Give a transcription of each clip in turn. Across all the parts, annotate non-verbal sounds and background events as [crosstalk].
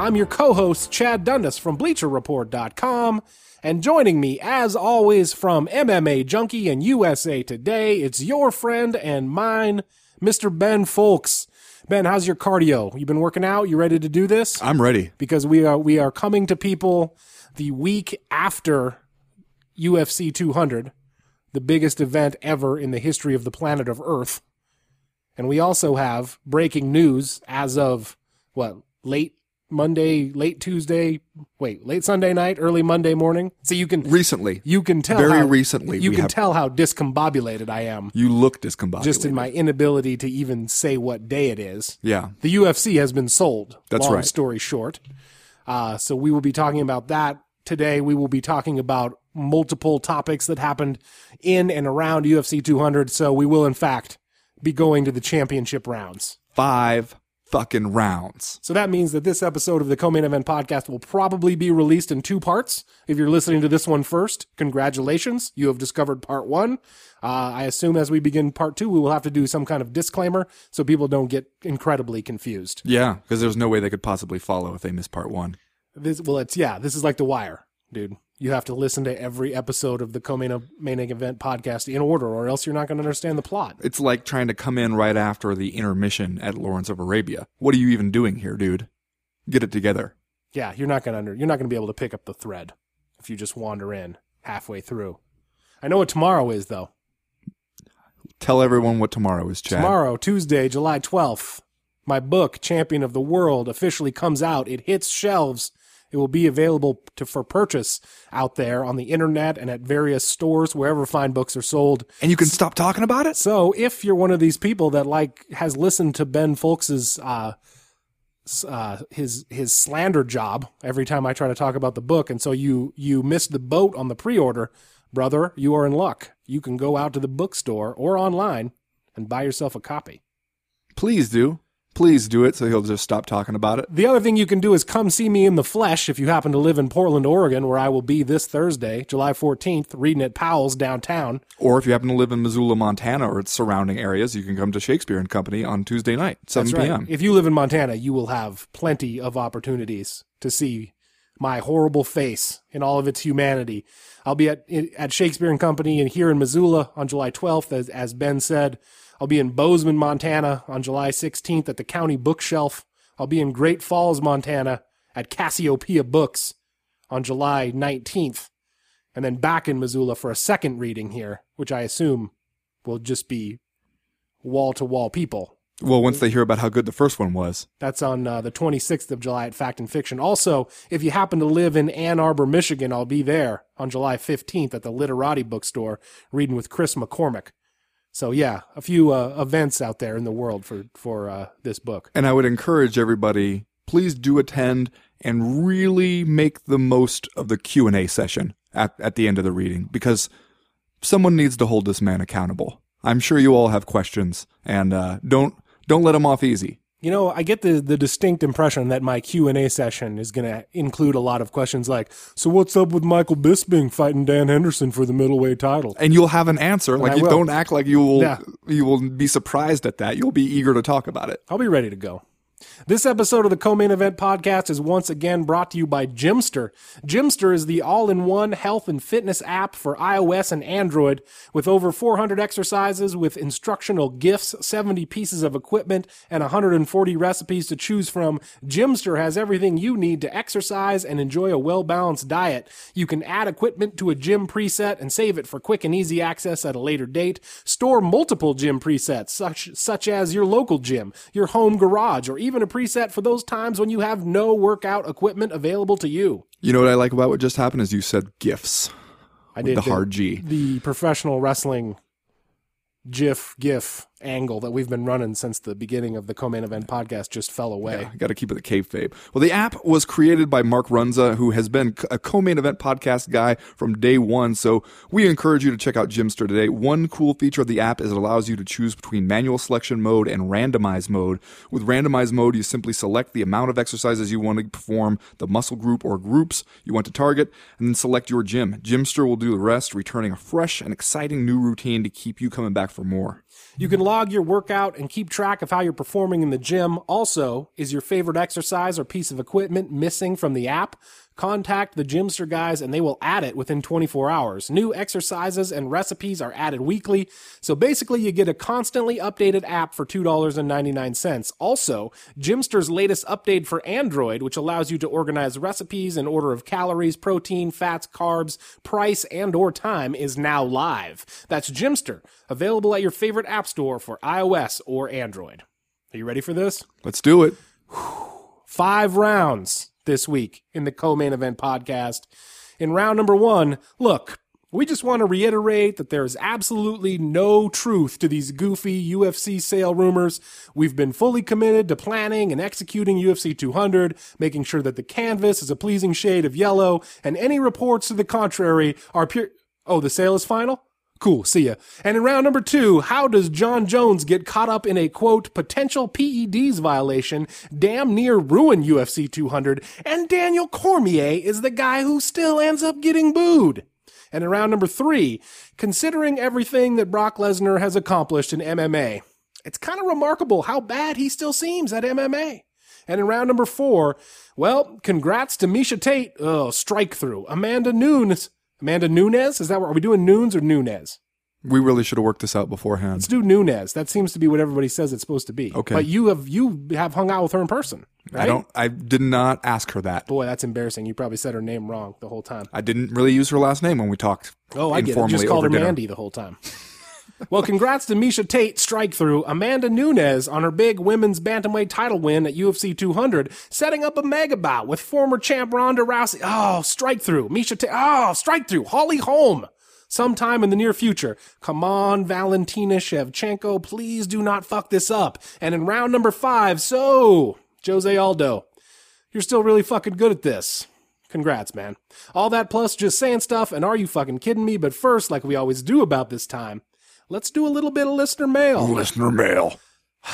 I'm your co host, Chad Dundas from BleacherReport.com. And joining me, as always, from MMA Junkie and USA Today, it's your friend and mine, Mr. Ben Fowlkes. Ben, how's your cardio? You been working out? You ready to do this? I'm ready. because we are we are coming to people the week after UFC 200, the biggest event ever in the history of the planet of Earth. And we also have breaking news as of what late Monday, late Tuesday, wait, late Sunday night, early Monday morning. So you can Recently, you can tell very how- recently, you can have- tell how discombobulated I am you look discombobulated. just in my inability to even say what day it is yeah. the UFC has been sold. That's long right. Story short, uh, so we will be talking about that today. We will be talking about multiple topics that happened in and around UFC 200. So we will, in fact, be going to the championship rounds. Five fucking rounds. So that means that this episode of the Co-Main Event podcast will probably be released in two parts. If you're listening to this one first, congratulations, you have discovered part one. Uh, I assume as we begin part two, we will have to do some kind of disclaimer so people don't get incredibly confused. Yeah, because there's no way they could possibly follow if they miss part one. This well, it's yeah. This is like The Wire, dude. You have to listen to every episode of the co-main main event podcast in order, or else you're not going to understand the plot. It's like trying to come in right after the intermission at Lawrence of Arabia. What are you even doing here, dude? Get it together. Yeah, you're not going to under, you're not going to be able to pick up the thread if you just wander in halfway through. I know what tomorrow is though. Tell everyone what tomorrow is, Chad. Tomorrow, Tuesday, July 12th, my book Champion of the World officially comes out. It hits shelves. It will be available to for purchase out there on the internet and at various stores wherever fine books are sold. And you can stop talking about it? So if you're one of these people that like has listened to Ben Fowlkes's uh, uh, his his slander job every time I try to talk about the book, and so you you missed the boat on the pre-order, brother, you are in luck. You can go out to the bookstore or online and buy yourself a copy. Please do. Please do it so he'll just stop talking about it. The other thing you can do is come see me in the flesh if you happen to live in Portland, Oregon, where I will be this Thursday, July 14th, reading at Powell's downtown. Or if you happen to live in Missoula, Montana, or its surrounding areas, you can come to Shakespeare and Company on Tuesday night, 7 That's right. p.m. If you live in Montana, you will have plenty of opportunities to see my horrible face in all of its humanity. I'll be at at Shakespeare and Company and here in Missoula on July 12th, as, as Ben said. I'll be in Bozeman, Montana on July 16th at the Country Bookshelf. I'll be in Great Falls, Montana at Cassiopeia Books on July 19th. And then back in Missoula for a second reading here, which I assume will just be wall to wall people Well, once they hear about how good the first one was. that's on uh, the 26th of July at Fact and Fiction. Also, if you happen to live in Ann Arbor, Michigan, I'll be there on July 15th at the Literati bookstore reading with Chris McCormick. So yeah, a few uh, events out there in the world for for uh, this book. And I would encourage everybody, please do attend and really make the most of the Q&A session at, at the end of the reading because someone needs to hold this man accountable. I'm sure you all have questions and uh, don't don't let him off easy. You know, I get the the distinct impression that my Q and A session is going to include a lot of questions like, "So what's up with Michael Bisping fighting Dan Henderson for the middleweight title?" And you'll have an answer. Like I you will. don't act like you will Yeah. you will be surprised at that. You'll be eager to talk about it. I'll be ready to go. This episode of the Co-Main Event Podcast is once again brought to you by Gymster. Gymster is the all-in-one health and fitness app for iOS and Android with over 400 exercises with instructional gifts, 70 pieces of equipment, and 140 recipes to choose from. Gymster has everything you need to exercise and enjoy a well-balanced diet. You can add equipment to a gym preset and save it for quick and easy access at a later date. Store multiple gym presets, such such as your local gym, your home garage, or even a preset for those times when you have no workout equipment available to you. You know what I like about what just happened is you said gifs. I with the hard G. the professional wrestling GIF GIF angle that we've been running since the beginning of the co-main event podcast just fell away. Got to keep it the kayfabe. Well, the app was created by Mark Runza, who has been a co-main event podcast guy from day one. So we encourage you to check out Gymster today. One cool feature of the app is it allows you to choose between manual selection mode and randomized mode. With randomized mode, you simply select the amount of exercises you want to perform, the muscle group or groups you want to target, and then select your gym. Gymster will do the rest, returning a fresh and exciting new routine to keep you coming back for more. You can log your workout and keep track of how you're performing in the gym. Also, is your favorite exercise or piece of equipment missing from the app? Contact the Gymster guys and they will add it within 24 hours. New exercises and recipes are added weekly. So basically, you get a constantly updated app for $2.99. Also, Gymster's latest update for Android, which allows you to organize recipes in order of calories, protein, fats, carbs, price, and or time is now live. That's Gymster, available at your favorite app store for iOS or Android. Are you ready for this? Let's do it. five rounds this week in the co-main event podcast. In round number one, look, we just want to reiterate that there is absolutely no truth to these goofy UFC sale rumors. We've been fully committed to planning and executing UFC 200, making sure that the canvas is a pleasing shade of yellow, and any reports to the contrary are pure. Oh, the sale is final? Cool, see ya. And in round number two, how does Jon Jones get caught up in a quote, potential PEDs violation, damn near ruin UFC 200, and Daniel Cormier is the guy who still ends up getting booed? And in round number three, considering everything that Brock Lesnar has accomplished in MMA, it's kind of remarkable how bad he still seems at MMA. And in round number four, well, congrats to Miesha Tate. Oh, strike through. Amanda Nunes. Amanda Nunes? Is that what, are we doing Nunes or Nunez? We really should have worked this out beforehand. Let's do Nunes. That seems to be what everybody says it's supposed to be. Okay. But you have, you have hung out with her in person, right? I don't. I did not ask her that. Boy, that's embarrassing. You probably said her name wrong the whole time. I didn't really use her last name when we talked. Oh, I get it. informally Just called her dinner. Mandy the whole time. Well, congrats to Miesha Tate strike through Amanda Nunes on her big women's bantamweight title win at UFC 200, setting up a mega bout with former champ Ronda Rousey. Oh, strike through Miesha Tate. Oh, strike through Holly Holm. Sometime in the near future. Come on, Valentina Shevchenko, please do not fuck this up. And in round number five, so Jose Aldo, you're still really fucking good at this. Congrats, man. All that plus just saying stuff, and are you fucking kidding me? But first, like we always do about this time, let's do a little bit of listener mail. Listener mail. [sighs]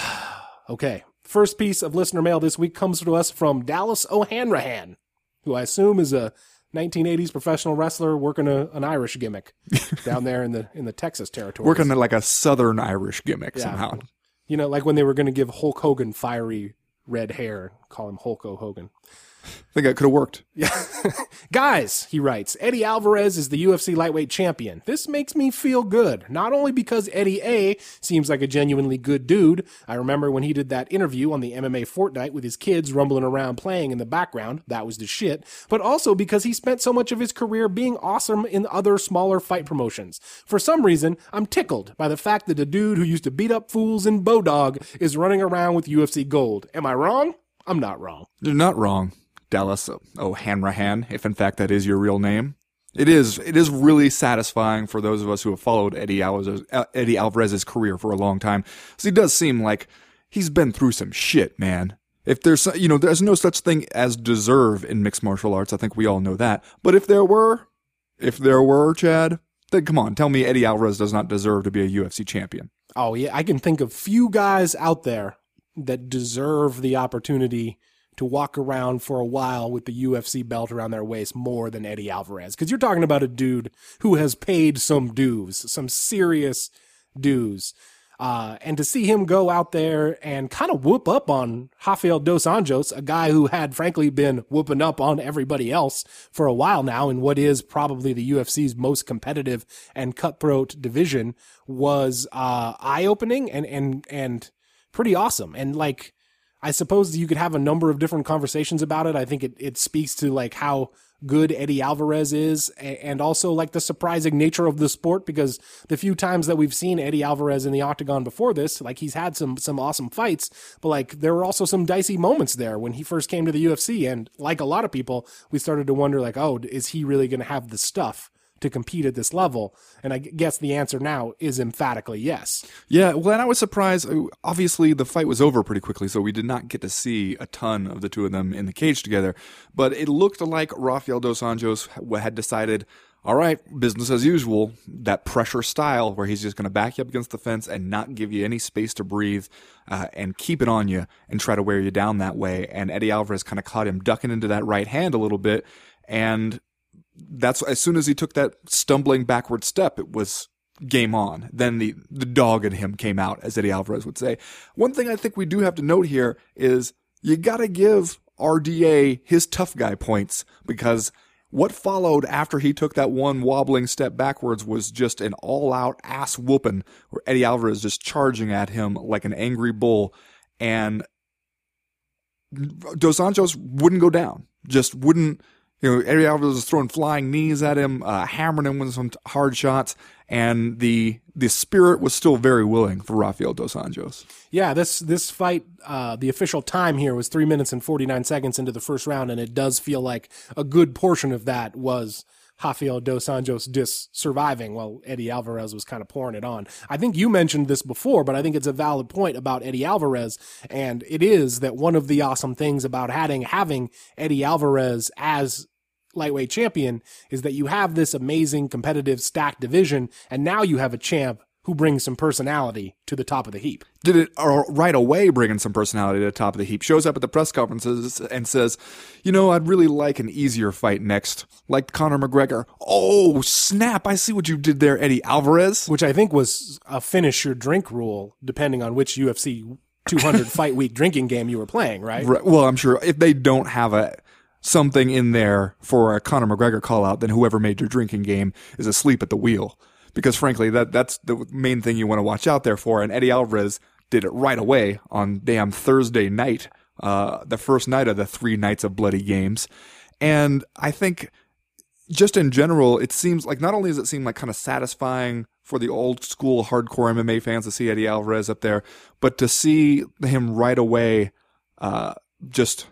Okay, first piece of listener mail this week comes to us from Dallas O'Hanrahan, who I assume is a 1980s professional wrestler working a, an Irish gimmick [laughs] down there in the in the Texas territory. Working like a Southern Irish gimmick somehow. You know, like when they were going to give Hulk Hogan fiery red hair, call him Hulk. Hogan. I think that could have worked. Yeah. [laughs] Guys, he writes, Eddie Alvarez is the UFC lightweight champion. This makes me feel good. Not only because Eddie A seems like a genuinely good dude. I remember when he did that interview on the MMA Fortnite with his kids rumbling around playing in the background. That was the shit. But also because he spent so much of his career being awesome in other smaller fight promotions. For some reason, I'm tickled by the fact that a dude who used to beat up fools in Bodog is running around with UFC gold. Am I wrong? I'm not wrong. You're not wrong, Dallas oh, O'Hanrahan, if in fact that is your real name. It is. It is really satisfying for those of us who have followed Eddie Alvarez, uh, Eddie Alvarez's career for a long time. 'Cause he does seem like he's been through some shit, man. If there's, you know, there's no such thing as deserve in mixed martial arts. I think we all know that. But if there were, if there were, Chad, then come on, tell me Eddie Alvarez does not deserve to be a UFC champion. Oh yeah, I can think of few guys out there that deserve the opportunity to walk around for a while with the UFC belt around their waist more than Eddie Alvarez. Because you're talking about a dude who has paid some dues, some serious dues. Uh, and to see him go out there and kind of whoop up on Rafael Dos Anjos, a guy who had frankly been whooping up on everybody else for a while now in what is probably the UFC's most competitive and cutthroat division, was uh, eye opening and and and pretty awesome. And like, I suppose you could have a number of different conversations about it. I think it, it speaks to like how good Eddie Alvarez is and also like the surprising nature of the sport because the few times that we've seen Eddie Alvarez in the octagon before this, like he's had some, some awesome fights, but like there were also some dicey moments there when he first came to the UFC. And like a lot of people, we started to wonder like, oh, is he really going to have the stuff to compete at this level? And I guess the answer now is emphatically yes. Yeah, well, and I was surprised. uh, Obviously, the fight was over pretty quickly, so we did not get to see a ton of the two of them in the cage together. But it looked like Rafael dos Anjos had decided, all right, business as usual, that pressure style where he's just going to back you up against the fence and not give you any space to breathe uh, and keep it on you and try to wear you down that way. And Eddie Alvarez kind of caught him ducking into that right hand a little bit. And that's as soon as he took that stumbling backward step, it was game on. Then the the dog in him came out, as Eddie Alvarez would say. One thing I think we do have to note here is you got to give RDA his tough guy points because what followed after he took that one wobbling step backwards was just an all out ass whooping where Eddie Alvarez just charging at him like an angry bull and Dos Anjos wouldn't go down, just wouldn't. You know, Eddie Alvarez was throwing flying knees at him, uh, hammering him with some hard shots, and the the spirit was still very willing for Rafael Dos Anjos. Yeah, this this fight, uh, the official time here was three minutes and forty nine seconds into the first round, and it does feel like a good portion of that was Rafael dos Anjos dis surviving while Eddie Alvarez was kind of pouring it on. I think you mentioned this before, but I think it's a valid point about Eddie Alvarez, and it is that one of the awesome things about having having Eddie Alvarez as lightweight champion is that you have this amazing competitive stacked division, and now you have a champ who brings some personality to the top of the heap. Did it right away, bringing some personality to the top of the heap. Shows up at the press conferences and says, "You know, I'd really like an easier fight next, like Conor McGregor." Oh snap! I see what you did there, Eddie Alvarez. which I think was a finish your drink rule, depending on which UFC 200 [laughs] fight week drinking game you were playing, right? Right. Well, I'm sure if they don't have a something in there for a Conor McGregor call out, then whoever made your drinking game is asleep at the wheel. Because frankly, that that's the main thing you want to watch out there for. And Eddie Alvarez did it right away on damn Thursday night, uh, the first night of the three nights of bloody games. And I think just in general, it seems like not only does it seem like kind of satisfying for the old school hardcore MMA fans to see Eddie Alvarez up there, but to see him right away, uh, just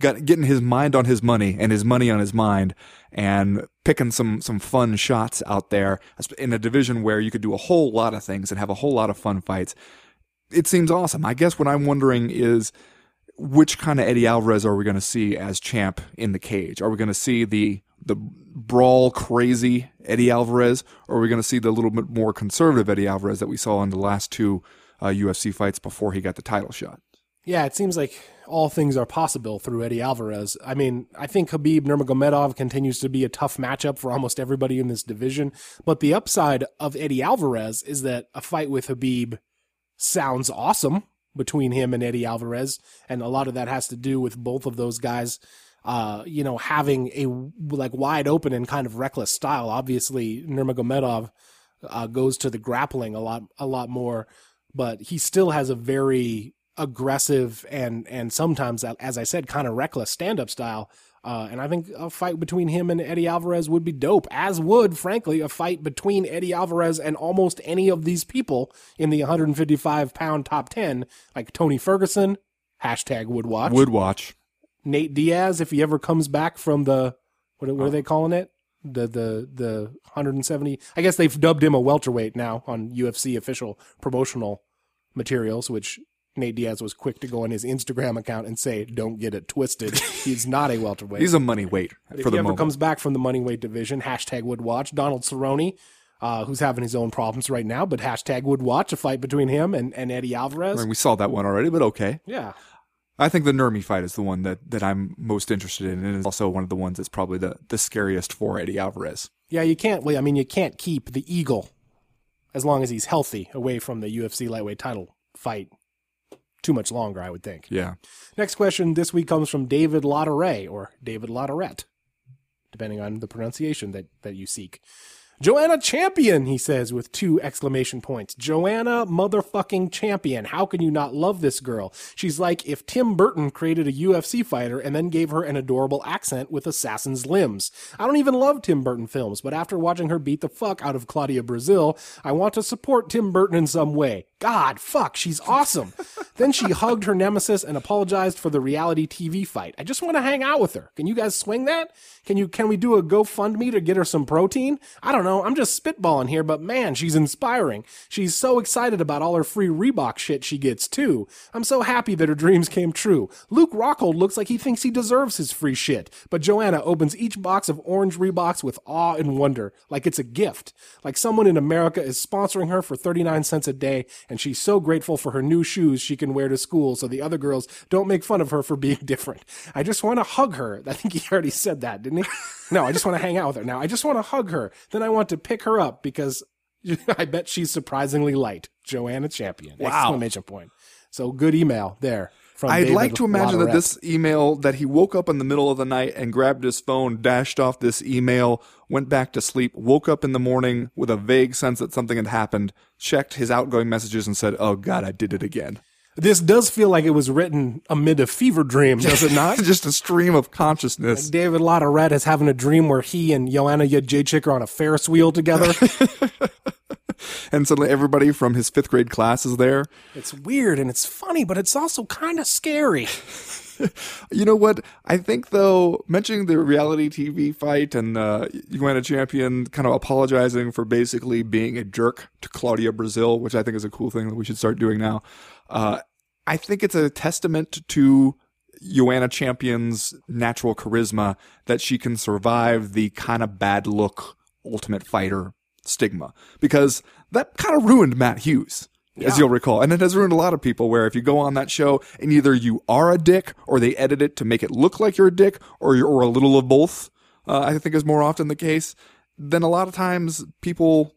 got, getting his mind on his money and his money on his mind and picking some, some fun shots out there in a division where you could do a whole lot of things and have a whole lot of fun fights. It seems awesome. I guess what I'm wondering is, which kind of Eddie Alvarez are we going to see as champ in the cage? Are we going to see the the brawl crazy Eddie Alvarez, or are we going to see the little bit more conservative Eddie Alvarez that we saw in the last two uh, UFC fights before he got the title shot? Yeah, it seems like all things are possible through Eddie Alvarez. I mean, I think Khabib Nurmagomedov continues to be a tough matchup for almost everybody in this division, but the upside of Eddie Alvarez is that a fight with Habib sounds awesome between him and Eddie Alvarez, and a lot of that has to do with both of those guys uh, you know, having a like wide open and kind of reckless style. Obviously, Nurmagomedov uh, goes to the grappling a lot, a lot more, but he still has a very aggressive and and sometimes, as I said, kind of reckless stand up style. Uh, and I think a fight between him and Eddie Alvarez would be dope, as would, frankly, a fight between Eddie Alvarez and almost any of these people in the 155 pound top 10, like Tony Ferguson, hashtag would watch. Would watch. Nate Diaz, if he ever comes back from the what, what are they calling it? The the the 170. I guess they've dubbed him a welterweight now on UFC official promotional materials, which Nate Diaz was quick to go on his Instagram account and say, "Don't get it twisted. He's not a welterweight. He's a money weight if for he the ever moment. comes back from the money weight division, hashtag would watch. Donald Cerrone, uh, who's having his own problems right now, but hashtag would watch a fight between him and, and Eddie Alvarez. I mean, we saw that one already, but okay. Yeah. I think the Nurmi fight is the one that, that I'm most interested in, and is also one of the ones that's probably the, the scariest for Eddie Alvarez. Yeah, you can't. Well, I mean, you can't keep the eagle as long as he's healthy away from the UFC lightweight title fight too much longer. I would think. Yeah. Next question this week comes from David Lauderay or David Lauderette, depending on the pronunciation that that you seek. Joanna Champion, he says with two exclamation points. Joanna motherfucking Champion. How can you not love this girl? She's like if Tim Burton created a UFC fighter and then gave her an adorable accent with assassin's limbs. I don't even love Tim Burton films, but after watching her beat the fuck out of Claudia Brazil, I want to support Tim Burton in some way. God, fuck, she's awesome. then she [laughs] hugged her nemesis and apologized for the reality TV fight. I just want to hang out with her. Can you guys swing that? Can you can we do a GoFundMe to get her some protein? I don't know. I'm just spitballing here, but man, she's inspiring. She's so excited about all her free Reebok shit she gets too. I'm so happy that her dreams came true. Luke Rockhold looks like he thinks he deserves his free shit, but Joanna opens each box of orange Reeboks with awe and wonder, like it's a gift. Like someone in America is sponsoring her for 39 cents a day, and she's so grateful for her new shoes she can wear to school so the other girls don't make fun of her for [laughs] being different. I just want to hug her. I think he already said that, didn't he? No, I just want to hang out with her. Now, I just want to hug her. Then I want to pick her up because [laughs] I bet she's surprisingly light. Joanna Champion. Wow. Exclamation point. So good email there. From I'd David like to imagine that this email that he woke up in the middle of the night and grabbed his phone, dashed off this email, went back to sleep, woke up in the morning with a vague sense that something had happened, checked his outgoing messages and said, "Oh god, I did it again." This does feel like it was written amid a fever dream, does it not? It's [laughs] just a stream of consciousness. David Latourette is having a dream where he and Joanna Jacek are on a Ferris wheel together. [laughs] [laughs] And suddenly everybody from his 5th grade class is there. it's weird and it's funny, but it's also kind of scary. [laughs] You know what? I think though, mentioning the reality TV fight and uh, Joanna Champion kind of apologizing for basically being a jerk to Claudia Brazil, which I think is a cool thing that we should start doing now. Uh, I think it's a testament to Joanna Champion's natural charisma that she can survive the kind of bad look Ultimate Fighter stigma because that kind of ruined Matt Hughes. As you'll recall. And it has ruined a lot of people where if you go on that show and either you are a dick or they edit it to make it look like you're a dick or you're or a little of both, uh, I think is more often the case, then a lot of times people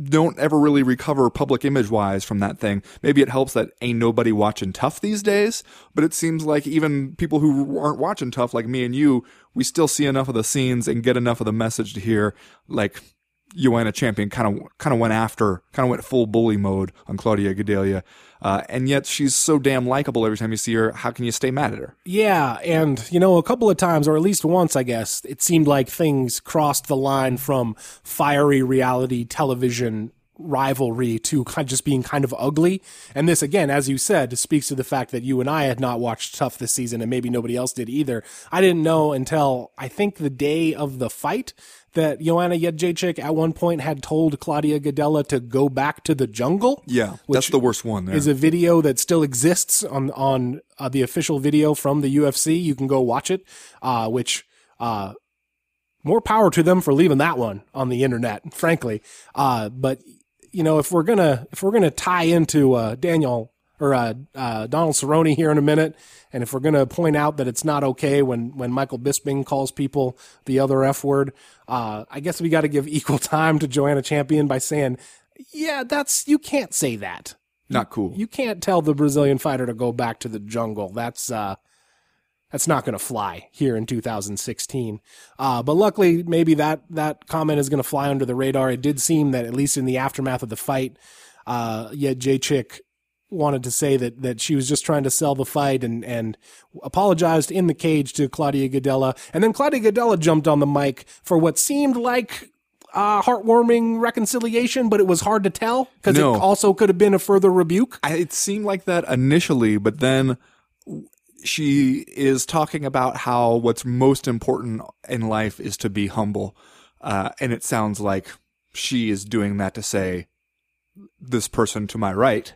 don't ever really recover public image wise from that thing. Maybe it helps that ain't nobody watching TUF these days, but it seems like even people who aren't watching TUF, like me and you, we still see enough of the scenes and get enough of the message to hear, like, Joanna Champion kind of kind of went after, kind of went full bully mode on Claudia Gadelha, uh, and yet she's so damn likable every time you see her. How can you stay mad at her? Yeah, and you know, a couple of times, or at least once, I guess, it seemed like things crossed the line from fiery reality television rivalry to kind just being kind of ugly. And this, again, as you said, speaks to the fact that you and I had not watched TUF this season, and maybe nobody else did either. I didn't know until I think the day of the fight that Joanna Jedrzejczyk at one point had told Claudia Gadelha to go back to the jungle. Yeah, that's the worst one. There. Is a video that still exists on on uh, the official video from the UFC. You can go watch it. Uh, which uh, more power to them for leaving that one on the internet, frankly. Uh, but you know, if we're gonna if we're gonna tie into uh, Daniel or uh, uh, Donald Cerrone here in a minute, and if we're gonna point out that it's not okay when when Michael Bisping calls people the other f word, uh, I guess we got to give [laughs] equal time to Joanna Champion by saying, yeah, that's you can't say that. Not cool. You can't tell the Brazilian fighter to go back to the jungle. That's uh that's not going to fly here in 2016. Uh, but luckily, maybe that that comment is going to fly under the radar. It did seem that at least in the aftermath of the fight, uh, yet Jay Chick wanted to say that that she was just trying to sell the fight and and apologized in the cage to Claudia Gadelha, and then Claudia Gadelha jumped on the mic for what seemed like. Uh, heartwarming reconciliation, but it was hard to tell because No. it also could have been a further rebuke. I, it seemed like that initially, but then she is talking about how what's most important in life is to be humble. Uh, and it sounds like she is doing that to say, this person to my right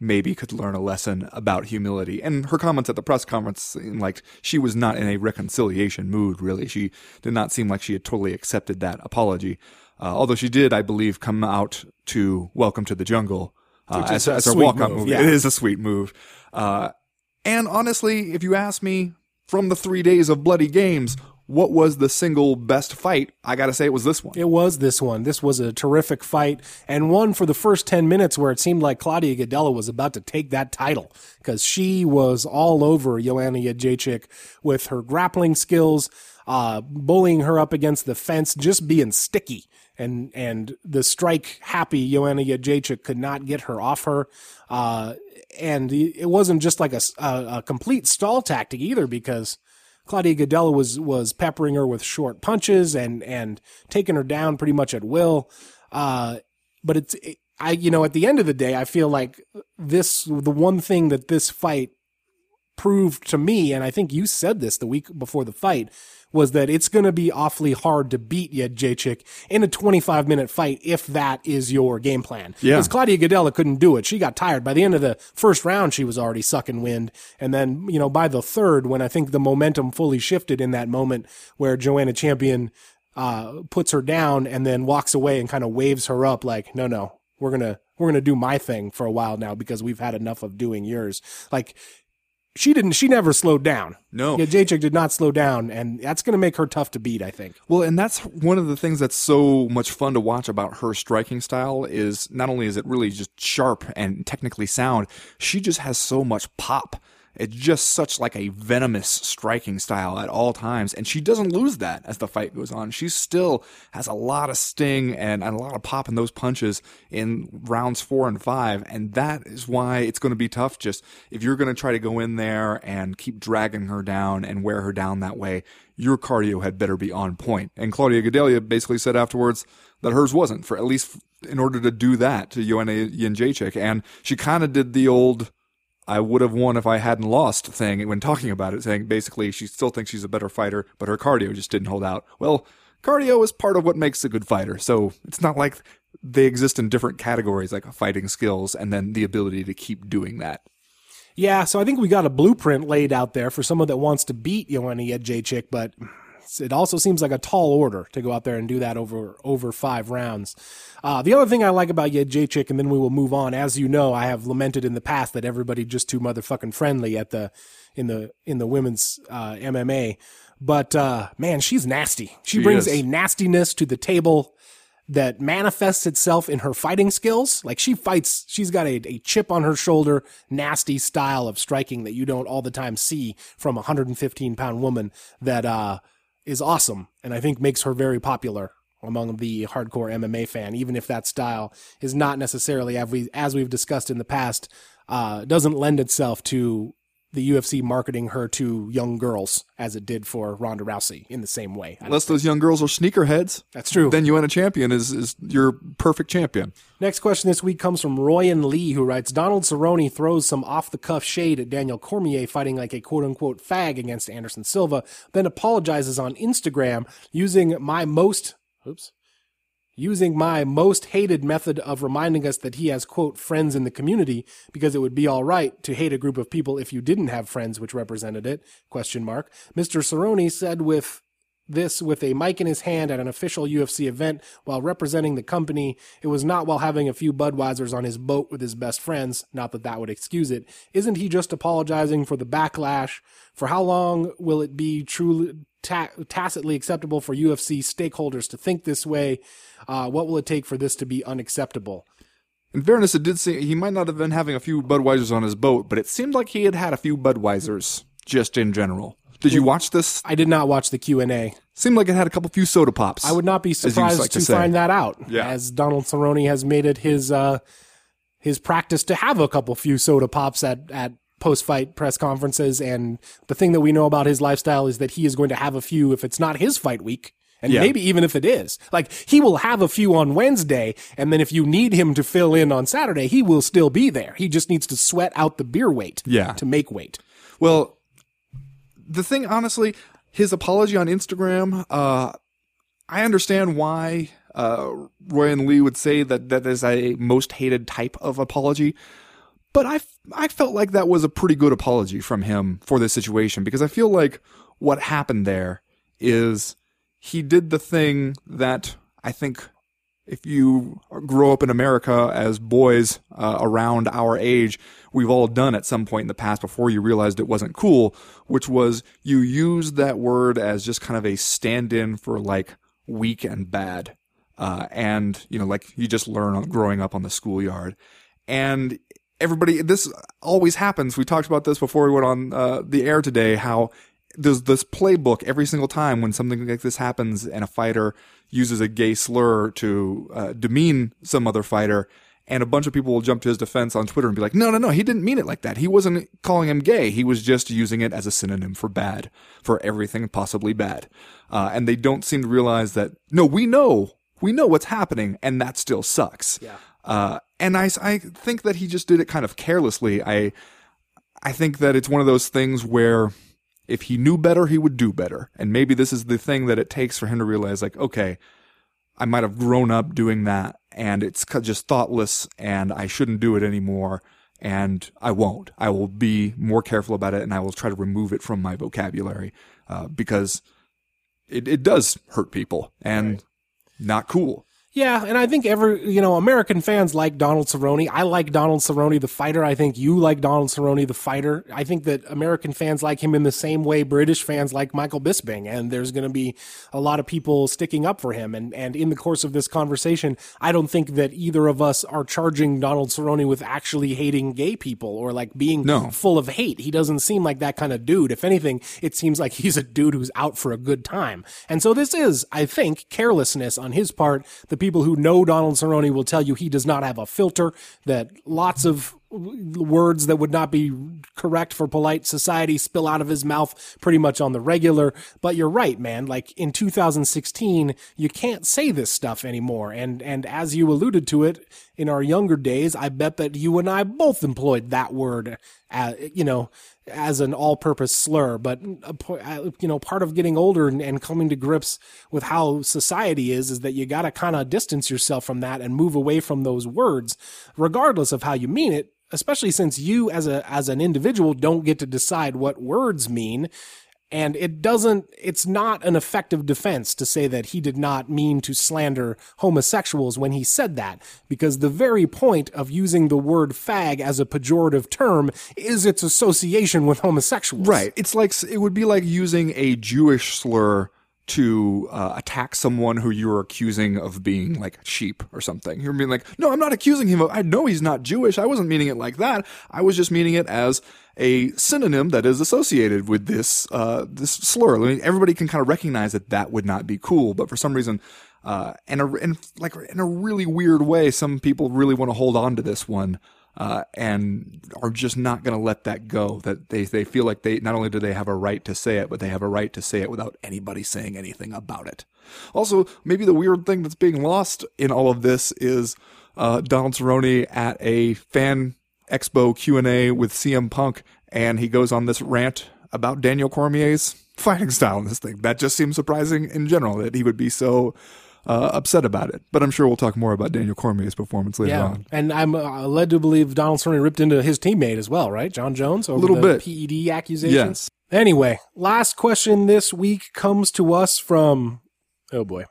maybe could learn a lesson about humility. And her comments at the press conference seemed like she was not in a reconciliation mood, really. She did not seem like she had totally accepted that apology. Uh, although she did, I believe, come out to Welcome to the Jungle uh, as, a as sweet walk-out move, movie. yeah. It is a sweet move. Uh, and honestly, if you ask me, from the three days of bloody games, what was the single best fight? I gotta say it was this one. It was this one. This was a terrific fight and one for the first 10 minutes where it seemed like Claudia Gadelha was about to take that title because she was all over Joanna Jacek with her grappling skills, uh, bullying her up against the fence, just being sticky. And, and the strike happy Joanna Jacek could not get her off her. Uh, and it wasn't just like a a complete stall tactic either because Claudia Gadelha was was peppering her with short punches and and taking her down pretty much at will. Uh, but it's it, I, you know, at the end of the day, I feel like this, the one thing that this fight proved to me, and I think you said this the week before the fight, was that it's going to be awfully hard to beat Jedrzejczyk in a 25 minute fight if that is your game plan. Yeah. Because Claudia Gadelha couldn't do it. She got tired. By the end of the first round, she was already sucking wind. And then, you know, by the third, when I think the momentum fully shifted in that moment where Joanna Champion uh, puts her down and then walks away and kind of waves her up like, no, no, we're going to, we're going to do my thing for a while now because we've had enough of doing yours. Like, she didn't, she never slowed down. No. Yeah, Jacek did not slow down, and that's going to make her tough to beat, I think. Well, and that's one of the things that's so much fun to watch about her striking style is not only is it really just sharp and technically sound, she just has so much pop. It's just such like a venomous striking style at all times, and she doesn't lose that as the fight goes on. She still has a lot of sting and, a lot of pop in those punches in rounds four and five, and that is why it's going to be tough. Just if you're going to try to go in there and keep dragging her down and wear her down that way, your cardio had better be on point. And Claudia Gadelha basically said afterwards that hers wasn't, for at least in order to do that to Joanna Jędrzejczyk, and she kind of did the old I would have won if I hadn't lost thing when talking about it, saying basically she still thinks she's a better fighter, but her cardio just didn't hold out. Well, cardio is part of what makes a good fighter, so it's not like they exist in different categories like fighting skills and then the ability to keep doing that. Yeah, so I think we got a blueprint laid out there for someone that wants to beat Joanna Jędrzejczyk, but it also seems like a tall order to go out there and do that over over five rounds. Uh, the other thing I like about Jędrzejczyk, and then we will move on. As you know, I have lamented in the past that everybody just too motherfucking friendly at the in the in the women's uh, MMA. But uh, man, she's nasty. She, She brings is. a nastiness to the table that manifests itself in her fighting skills. Like she fights, she's got a, a chip on her shoulder, nasty style of striking that you don't all the time see from a 115 pound woman that uh, is awesome and I think makes her very popular among the hardcore MMA fan, even if that style is not necessarily, as, we, as we've discussed in the past, uh, doesn't lend itself to the UFC marketing her to young girls as it did for Ronda Rousey in the same way. Unless those young girls are sneakerheads, That's true. then Joanna Champion is, is your perfect champion. Next question this week comes from Royan Lee, who writes Donald Cerrone throws some off the cuff shade at Daniel Cormier fighting like a quote unquote fag against Anderson Silva, then apologizes on Instagram using my most, oops, using my most hated method of reminding us that he has quote friends in the community because it would be all right to hate a group of people if you didn't have friends which represented it question mark. Mr Cerrone said with this with a mic in his hand at an official UFC event while representing the company. It was not while having a few Budweisers on his boat with his best friends. Not that that would excuse it. Isn't he just apologizing for the backlash? For how long will it be truly ta- tacitly acceptable for UFC stakeholders to think this way? Uh, what will it take for this to be unacceptable? In fairness, it did seem he might not have been having a few Budweisers on his boat, but it seemed like he had had a few Budweisers just in general. Did you watch this? I did not watch the Q and A. Seemed like it had a couple few soda pops. I would not be surprised like to, to find that out. Yeah. As Donald Cerrone has made it his uh, his practice to have a couple few soda pops at at post fight press conferences. And the thing that we know about his lifestyle is that he is going to have a few if it's not his fight week. And Yeah. maybe even if it is, like he will have a few on Wednesday, and then if you need him to fill in on Saturday, he will still be there. He just needs to sweat out the beer weight, Yeah. to make weight. Well, the thing, honestly, his apology on Instagram, uh, I understand why uh, Roy and Lee would say that that is a most hated type of apology, but I, I felt like that was a pretty good apology from him for this situation because I feel like what happened there is he did the thing that I think if you grow up in America as boys uh, around our age, we've all done at some point in the past before you realized it wasn't cool, which was you use that word as just kind of a stand in for like weak and bad. Uh, and, you know, like you just learn growing up on the schoolyard. And everybody, this always happens. We talked about this before we went on uh, the air today, how there's this playbook every single time when something like this happens and a fighter uses a gay slur to uh, demean some other fighter and a bunch of people will jump to his defense on Twitter and be like, no, no, no, he didn't mean it like that. He wasn't calling him gay. He was just using it as a synonym for bad, for everything possibly bad. Uh, and they don't seem to realize that, no, we know, we know what's happening and that still sucks. Yeah. Uh, and I, I think that he just did it kind of carelessly. I, I think that it's one of those things where if he knew better, he would do better. And maybe this is the thing that it takes for him to realize, like, okay, I might have grown up doing that and it's just thoughtless and I shouldn't do it anymore. And I won't. I will be more careful about it and I will try to remove it from my vocabulary uh, because it, it does hurt people and right. not cool. Yeah, and I think every you know American fans like Donald Cerrone. I like Donald Cerrone the fighter. I think you like Donald Cerrone the fighter. I think that American fans like him in the same way British fans like Michael Bisping. And there's going to be a lot of people sticking up for him. And and in the course of this conversation, I don't think that either of us are charging Donald Cerrone with actually hating gay people or like being no. full of hate. He doesn't seem like that kind of dude. If anything, it seems like he's a dude who's out for a good time. And so this is, I think, carelessness on his part. The people who know Donald Cerrone will tell you he does not have a filter, that lots of words that would not be correct for polite society spill out of his mouth pretty much on the regular. But you're right, man. Like in 2016, you can't say this stuff anymore. And, and as you alluded to it in our younger days, I bet that you and I both employed that word, uh, you know, as an all-purpose slur, but uh, you know, part of getting older and, and, coming to grips with how society is is that you got to kind of distance yourself from that and move away from those words, regardless of how you mean it. Especially since you, as a as an individual, don't get to decide what words mean, and it doesn't, it's not an effective defense to say that he did not mean to slander homosexuals when he said that, because the very point of using the word fag as a pejorative term is its association with homosexuals. Right. It's like, it would be like using a Jewish slur to uh, attack someone who you're accusing of being like sheep or something. You're being like, no, I'm not accusing him of, I know he's not Jewish. I wasn't meaning it like that. I was just meaning it as a synonym that is associated with this uh, this slur. I mean, everybody can kind of recognize that that would not be cool, but for some reason, uh, and, a, and like in a really weird way, some people really want to hold on to this one. Uh, and are just not going to let that go. That they, they feel like they not only do they have a right to say it, but they have a right to say it without anybody saying anything about it. Also, maybe the weird thing that's being lost in all of this is uh, Donald Cerrone at a fan Expo Q&A with CM Punk and he goes on this rant about Daniel Cormier's [laughs] fighting style in this thing. That just seems surprising in general that he would be so uh, upset about it. But I'm sure we'll talk more about Daniel Cormier's performance later yeah. on. And I'm uh, led to believe Donald Cerrone ripped into his teammate as well, right? Jon Jones over a little the bit. PED accusations. Yes. Anyway, last question this week comes to us from oh boy,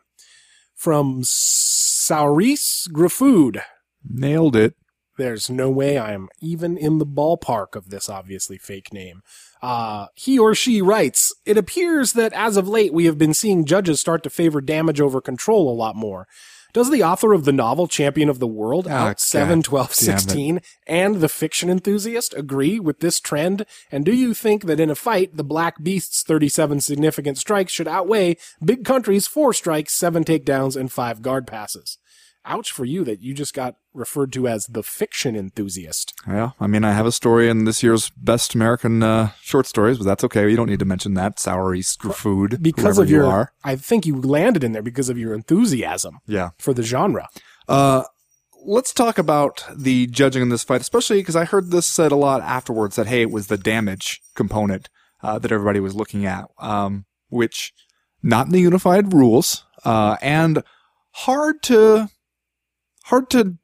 from Sauris Grafood. Nailed it. There's no way I'm even in the ballpark of this obviously fake name. Uh, he or she writes, It appears that as of late we have been seeing judges start to favor damage over control a lot more. Does the author of the novel Champion of the World, oh, out 7, 12, 16, and the fiction enthusiast agree with this trend? And do you think that in a fight, the Black Beast's 37 significant strikes should outweigh Big Country's 4 strikes, 7 takedowns, and 5 guard passes? Ouch for you that you just got referred to as the fiction enthusiast. Yeah, I mean, I have a story in this year's best American uh, short stories, but that's okay. You don't need to mention that. Sour Easter food. Because of you your, are. I think you landed in there because of your enthusiasm. Yeah. For the genre. Uh, let's talk about the judging in this fight, especially because I heard this said a lot afterwards that, hey, it was the damage component uh, that everybody was looking at, um, which not in the unified rules, uh, and hard to hard to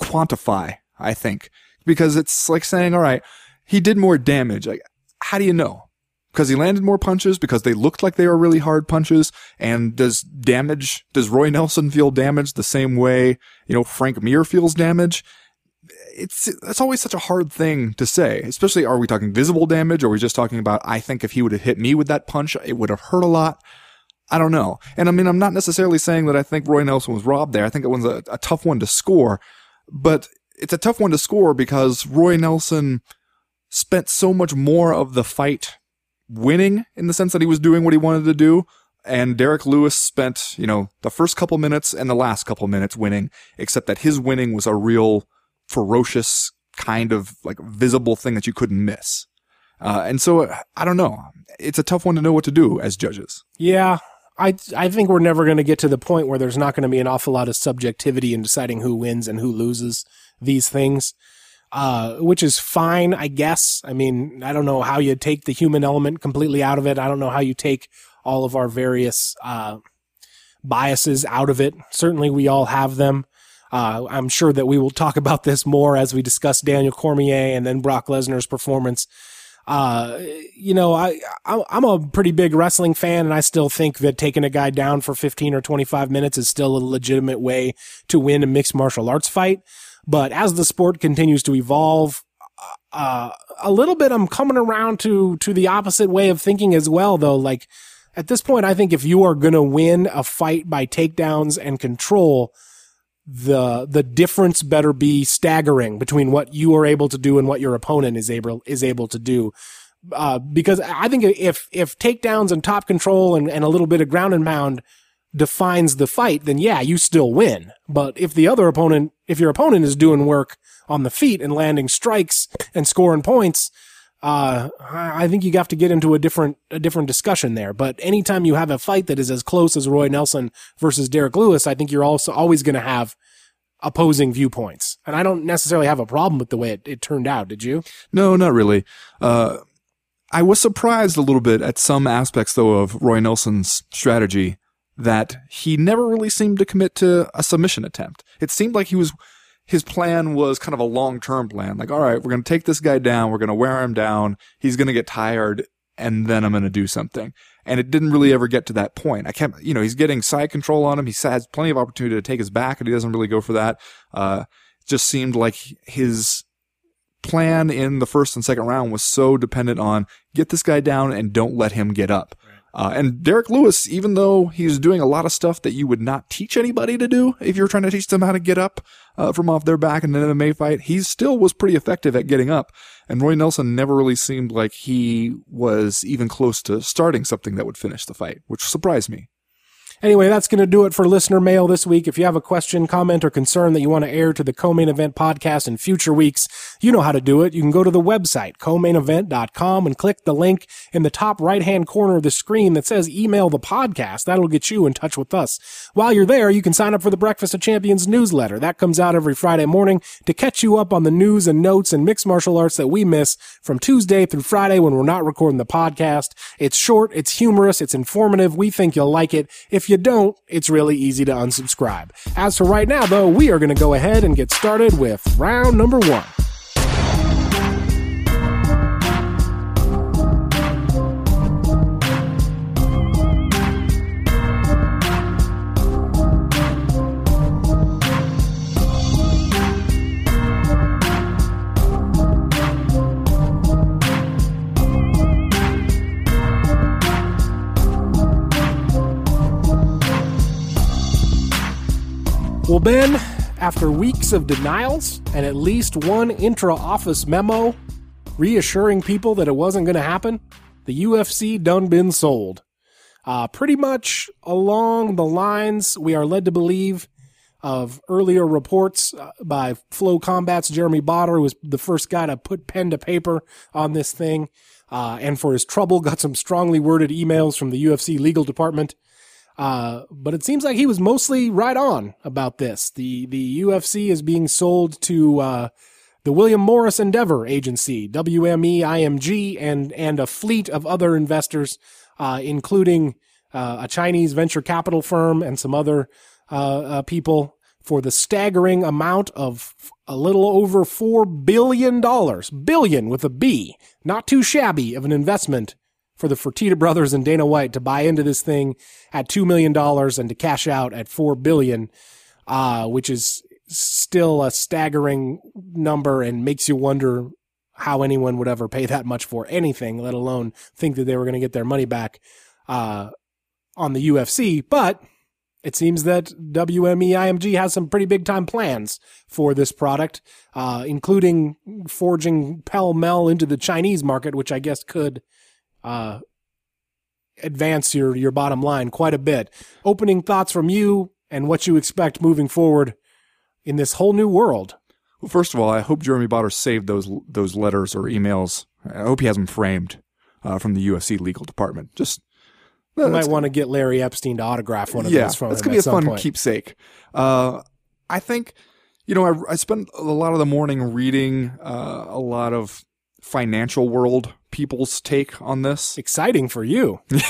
quantify, I think, because it's like saying, all right, he did more damage. Like, how do you know? Because he landed more punches, because they looked like they were really hard punches. And does damage, does Roy Nelson feel damage the same way, you know, Frank Mir feels damage? It's, it's always such a hard thing to say, especially are we talking visible damage or are we just talking about, I think if he would have hit me with that punch, it would have hurt a lot. I don't know. And I mean, I'm not necessarily saying that I think Roy Nelson was robbed there. I think it was a, a tough one to score, but it's a tough one to score because Roy Nelson spent so much more of the fight winning in the sense that he was doing what he wanted to do. And Derrick Lewis spent, you know, the first couple minutes and the last couple minutes winning, except that his winning was a real ferocious kind of like visible thing that you couldn't miss. Uh, and so I don't know. It's a tough one to know what to do as judges. Yeah, I I think we're never going to get to the point where there's not going to be an awful lot of subjectivity in deciding who wins and who loses these things. Uh, which is fine, I guess. I mean, I don't know how you take the human element completely out of it. I don't know how you take all of our various uh, biases out of it. Certainly, we all have them. Uh, I'm sure that we will talk about this more as we discuss Daniel Cormier and then Brock Lesnar's performance. Uh, you know, I, I'm a pretty big wrestling fan and I still think that taking a guy down for 15 or 25 minutes is still a legitimate way to win a mixed martial arts fight. But as the sport continues to evolve, uh, a little bit, I'm coming around to, to the opposite way of thinking as well, though. Like at this point, I think if you are going to win a fight by takedowns and control, the the difference better be staggering between what you are able to do and what your opponent is able is able to do. Uh, because I think if if takedowns and top control and, and a little bit of ground and pound defines the fight, then yeah, you still win. But if the other opponent, if your opponent is doing work on the feet and landing strikes and scoring points, uh, I think you have to get into a different a different discussion there. But anytime you have a fight that is as close as Roy Nelson versus Derrick Lewis, I think you're also always going to have opposing viewpoints. And I don't necessarily have a problem with the way it, it turned out. Did you? No, not really. Uh, I was surprised a little bit at some aspects, though, of Roy Nelson's strategy that he never really seemed to commit to a submission attempt. It seemed like he was his plan was kind of a long term plan. Like, all right, we're going to take this guy down. We're going to wear him down. He's going to get tired and then I'm going to do something. And it didn't really ever get to that point. I kept, you know, he's getting side control on him. He has plenty of opportunity to take his back and he doesn't really go for that. Uh, just seemed like his plan in the first and second round was so dependent on get this guy down and don't let him get up. Uh, and Derrick Lewis, even though he's doing a lot of stuff that you would not teach anybody to do if you're trying to teach them how to get up uh, from off their back in an MMA fight, he still was pretty effective at getting up. And Roy Nelson never really seemed like he was even close to starting something that would finish the fight, which surprised me. Anyway, that's going to do it for listener mail this week. If you have a question, comment, or concern that you want to air to the co-main event podcast in future weeks, you know how to do it. You can go to the website, co-mainevent.com and click the link in the top right-hand corner of the screen that says email the podcast. That'll get you in touch with us. While you're there, you can sign up for the Breakfast of Champions newsletter. That comes out every Friday morning to catch you up on the news and notes and mixed martial arts that we miss from Tuesday through Friday when we're not recording the podcast. It's short, it's humorous, it's informative. We think you'll like it. If if you don't, it's really easy to unsubscribe. As for right now, though, we are going to go ahead and get started with round number one. Ben, after weeks of denials and at least one intra office memo reassuring people that it wasn't going to happen, the UFC done been sold. Uh, pretty much along the lines we are led to believe of earlier reports uh, by FloCombat's Jeremy Botter, who was the first guy to put pen to paper on this thing. Uh, and for his trouble, got some strongly worded emails from the UFC legal department. Uh, but it seems like he was mostly right on about this. The the UFC is being sold to uh, the William Morris Endeavor Agency, WME IMG, and and a fleet of other investors, uh, including uh, a Chinese venture capital firm and some other uh, uh, people, for the staggering amount of a little over four billion dollars, billion with a B, not too shabby of an investment for the Fertitta brothers and Dana White to buy into this thing at $2 million and to cash out at 4 billion, uh, which is still a staggering number and makes you wonder how anyone would ever pay that much for anything, let alone think that they were going to get their money back, uh, on the UFC. But it seems that WMEIMG has some pretty big time plans for this product, uh, including forging pell mell into the Chinese market, which I guess could uh, advance your your bottom line quite a bit. Opening thoughts from you and what you expect moving forward in this whole new world. Well, first of all, I hope Jeremy Botter saved those those letters or emails. I hope he has them framed uh, from the UFC legal department. Just You might want to get Larry Epstein to autograph one of yeah, those from that's him gonna be a fun point. keepsake. Uh, I think, you know, I, I spent a lot of the morning reading uh, a lot of financial world people's take on this. Exciting for you. [laughs]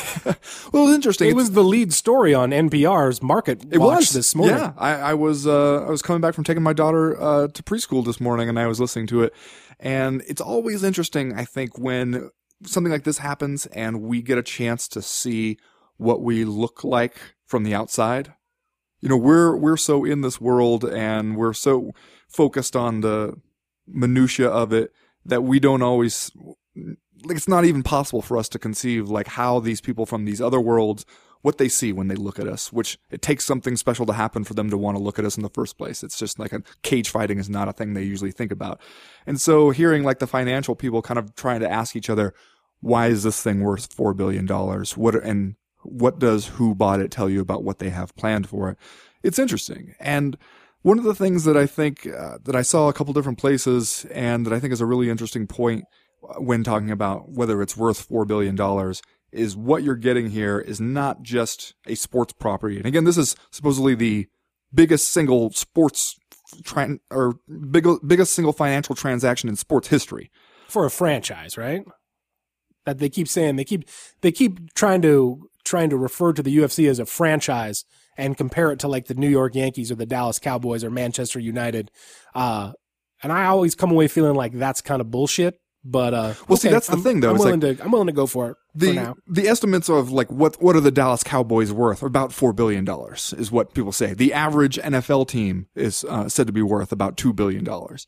Well, it's interesting. It It's- was the lead story on NPR's Market It Watch was this morning. Yeah, I, I was uh, I was coming back from taking my daughter uh, to preschool this morning, and I was listening to it. And it's always interesting, I think, when something like this happens, and we get a chance to see what we look like from the outside. You know, we're we're so in this world, and we're so focused on the minutia of it that we don't always like it's not even possible for us to conceive like how these people from these other worlds what they see when they look at us which it takes something special to happen for them to want to look at us in the first place. It's just like a cage fighting is not a thing they usually think about. And so hearing like the financial people kind of trying to ask each other why is this thing worth 4 billion dollars? What and what does who bought it tell you about what they have planned for it? It's interesting. And one of the things that I think uh, that I saw a couple different places and that I think is a really interesting point when talking about whether it's worth four billion dollars is what you're getting here is not just a sports property. And again, this is supposedly the biggest single sports tran or big, biggest single financial transaction in sports history. for a franchise, right? That they keep saying they keep they keep trying to trying to refer to the UFC as a franchise and compare it to like the New York Yankees or the Dallas Cowboys or Manchester United. Uh, and I always come away feeling like that's kind of bullshit. But uh, Well, see, that's the I'm- thing, though, I'm willing to I'm willing to go for it for the now. the estimates of like what what are the Dallas Cowboys worth? About four billion dollars is what people say. The average NFL team is uh, said to be worth about two billion dollars.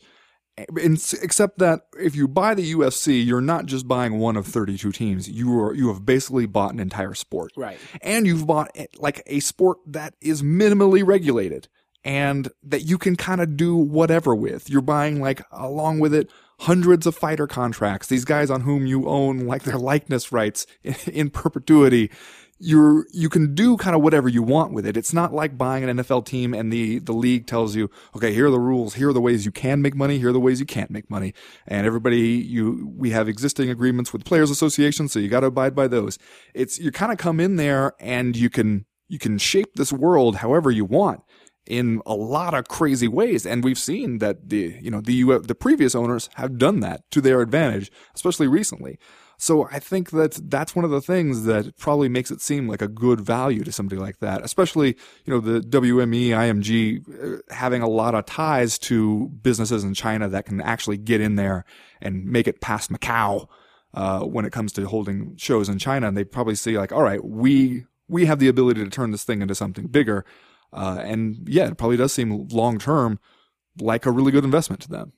Except that if you buy the UFC, you're not just buying one of 32 teams. You are you have basically bought an entire sport, Right. And you've bought eh, like a sport that is minimally regulated and that you can kind of do whatever with. You're buying like along with it hundreds of fighter contracts. These guys on whom you own like their likeness rights in, perpetuity. You're, you can do kind of whatever you want with it. It's not like buying an NFL team and the, the league tells you, okay, here are the rules. Here are the ways you can make money. Here are the ways you can't make money. And everybody, you, we have existing agreements with players associations. So you got to abide by those. It's, you kind of come in there and you can, you can shape this world however you want in a lot of crazy ways. And we've seen that the, you know, the, the previous owners have done that to their advantage, especially recently. So I think that that's one of the things that probably makes it seem like a good value to somebody like that, especially, you know, the WME, IMG uh, having a lot of ties to businesses in China that can actually get in there and make it past Macau. Uh, when it comes to holding shows in China, and they probably see like, all right, we we have the ability to turn this thing into something bigger, uh, and yeah, it probably does seem long term like a really good investment to them.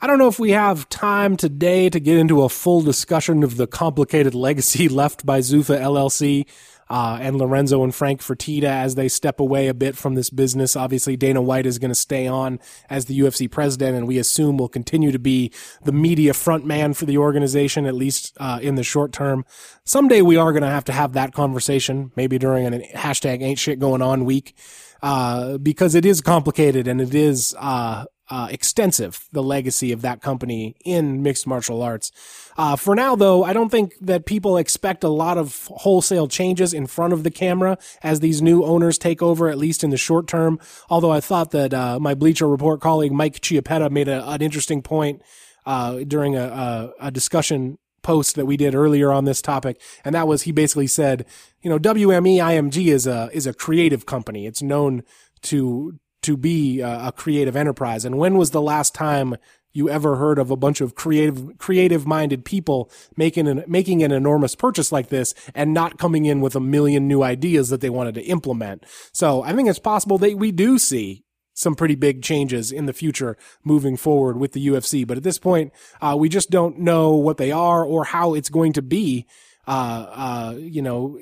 I don't know if we have time today to get into a full discussion of the complicated legacy [laughs] left by Zuffa LLC uh, and Lorenzo and Frank Fertitta as they step away a bit from this business. Obviously, Dana White is going to stay on as the UFC president, and we assume will continue to be the media front man for the organization, at least uh, in the short term. Someday we are going to have to have that conversation, maybe during an hashtag ain't shit going on week, uh, because it is complicated and it is, uh, uh, extensive, the legacy of that company in mixed martial arts. Uh, for now, though, I don't think that people expect a lot of wholesale changes in front of the camera as these new owners take over, at least in the short term. Although I thought that uh, my Bleacher Report colleague Mike Chiappetta made a, an interesting point uh, during a, a, a discussion post that we did earlier on this topic, and that was he basically said, you know, WME IMG is a is a creative company. It's known to to be a, creative enterprise. And when was the last time you ever heard of a bunch of creative creative minded people making an making an enormous purchase like this and not coming in with a million new ideas that they wanted to implement? So I think it's possible that we do see some pretty big changes in the future moving forward with the UFC. But at this point, uh, we just don't know what they are or how it's going to be. Uh, uh, you know,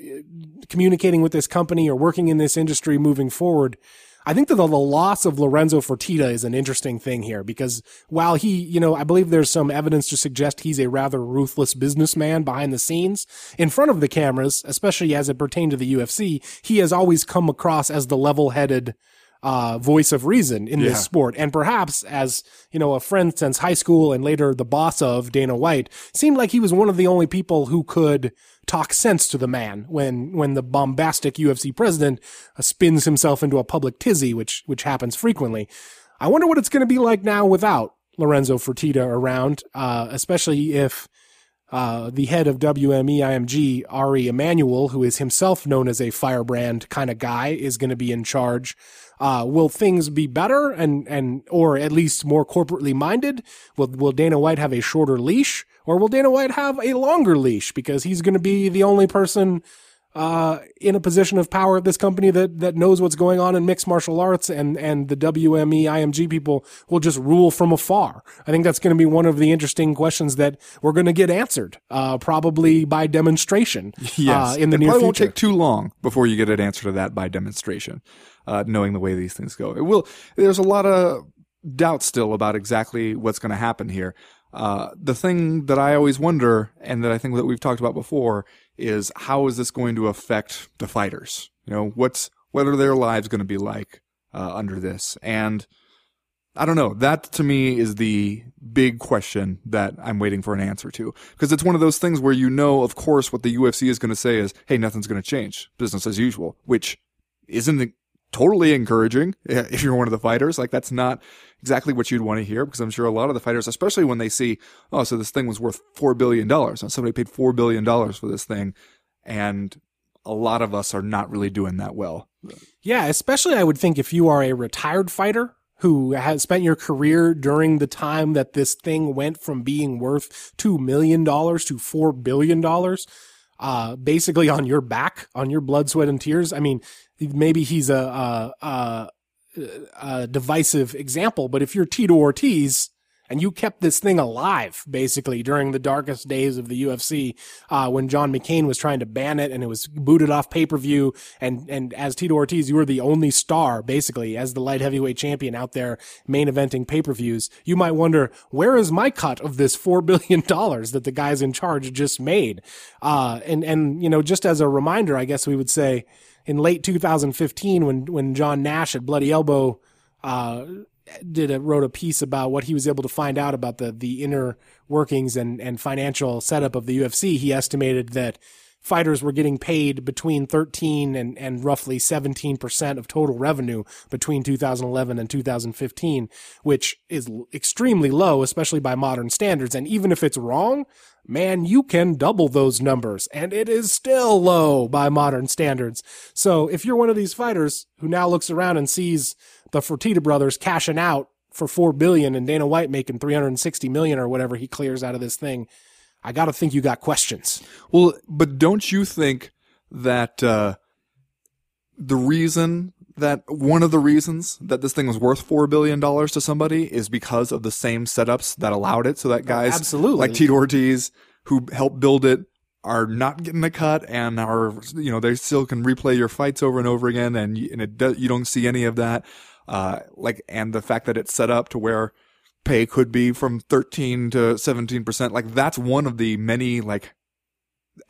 communicating with this company or working in this industry moving forward. I think that the, the loss of Lorenzo Fertitta is an interesting thing here because while he, you know, I believe there's some evidence to suggest he's a rather ruthless businessman behind the scenes. In front of the cameras, especially as it pertained to the UFC, he has always come across as the level-headed, uh, voice of reason in Yeah. this sport. And perhaps as, you know, a friend since high school and later the boss of Dana White, seemed like he was one of the only people who could talk sense to the man when when the bombastic UFC president uh, spins himself into a public tizzy, which which happens frequently. I wonder what it's going to be like now without Lorenzo Fertitta around, uh, especially if uh, the head of WME IMG, Ari Emanuel, who is himself known as a firebrand kind of guy, is going to be in charge. Uh, will things be better and, and, or at least more corporately minded? Will, will Dana White have a shorter leash or will Dana White have a longer leash because he's going to be the only person uh, in a position of power at this company that that knows what's going on in mixed martial arts, and and the WME IMG people will just rule from afar. I think that's going to be one of the interesting questions that we're going to get answered, uh, probably by demonstration. [laughs] Yes, uh, in the it near probably future. won't take too long before you get an answer to that by demonstration. Uh, knowing the way these things go, it will. There's a lot of doubt still about exactly what's going to happen here. Uh, the thing that I always wonder, and that I think that we've talked about before, is how is this going to affect the fighters? You know, what's what are their lives going to be like uh, under this? And I don't know. That to me is the big question that I'm waiting for an answer to. Because it's one of those things where you know, of course, what the UFC is going to say is, hey, nothing's going to change. Business as usual, which isn't totally encouraging [laughs] if you're one of the fighters. Like, that's not exactly what you'd want to hear because I'm sure a lot of the fighters, especially when they see, oh, so this thing was worth $4 billion. And somebody paid $4 billion for this thing. And a lot of us are not really doing that well. Yeah, especially I would think if you are a retired fighter who has spent your career during the time that this thing went from being worth $2 million to $4 billion, uh, basically on your back, on your blood, sweat, and tears. I mean, maybe he's a, a, a, a divisive example, but if you're Tito Ortiz, and you kept this thing alive basically during the darkest days of the UFC uh, when John McCain was trying to ban it and it was booted off pay per view. And and as Tito Ortiz, you were the only star basically as the light heavyweight champion out there main eventing pay per views. You might wonder where is my cut of this four billion dollars that the guys in charge just made. Uh, and and you know just as a reminder, I guess we would say in late 2015 when when John Nash at Bloody Elbow. Uh, did a, wrote a piece about what he was able to find out about the the inner workings and and financial setup of the UFC. He estimated that fighters were getting paid between 13 and, and roughly 17% of total revenue between 2011 and 2015, which is extremely low, especially by modern standards. And even if it's wrong, man, you can double those numbers and it is still low by modern standards. So if you're one of these fighters who now looks around and sees the Fertitta brothers cashing out for 4 billion and Dana White making 360 million or whatever he clears out of this thing, I got to think you got questions. Well, but don't you think that uh, the reason that one of the reasons that this thing was worth four billion dollars to somebody is because of the same setups that allowed it, so that guys absolutely. like Tito Ortiz who helped build it are not getting a cut and are you know they still can replay your fights over and over again and you, and it does, you don't see any of that uh like and the fact that it's set up to where pay could be from 13 to 17% like that's one of the many like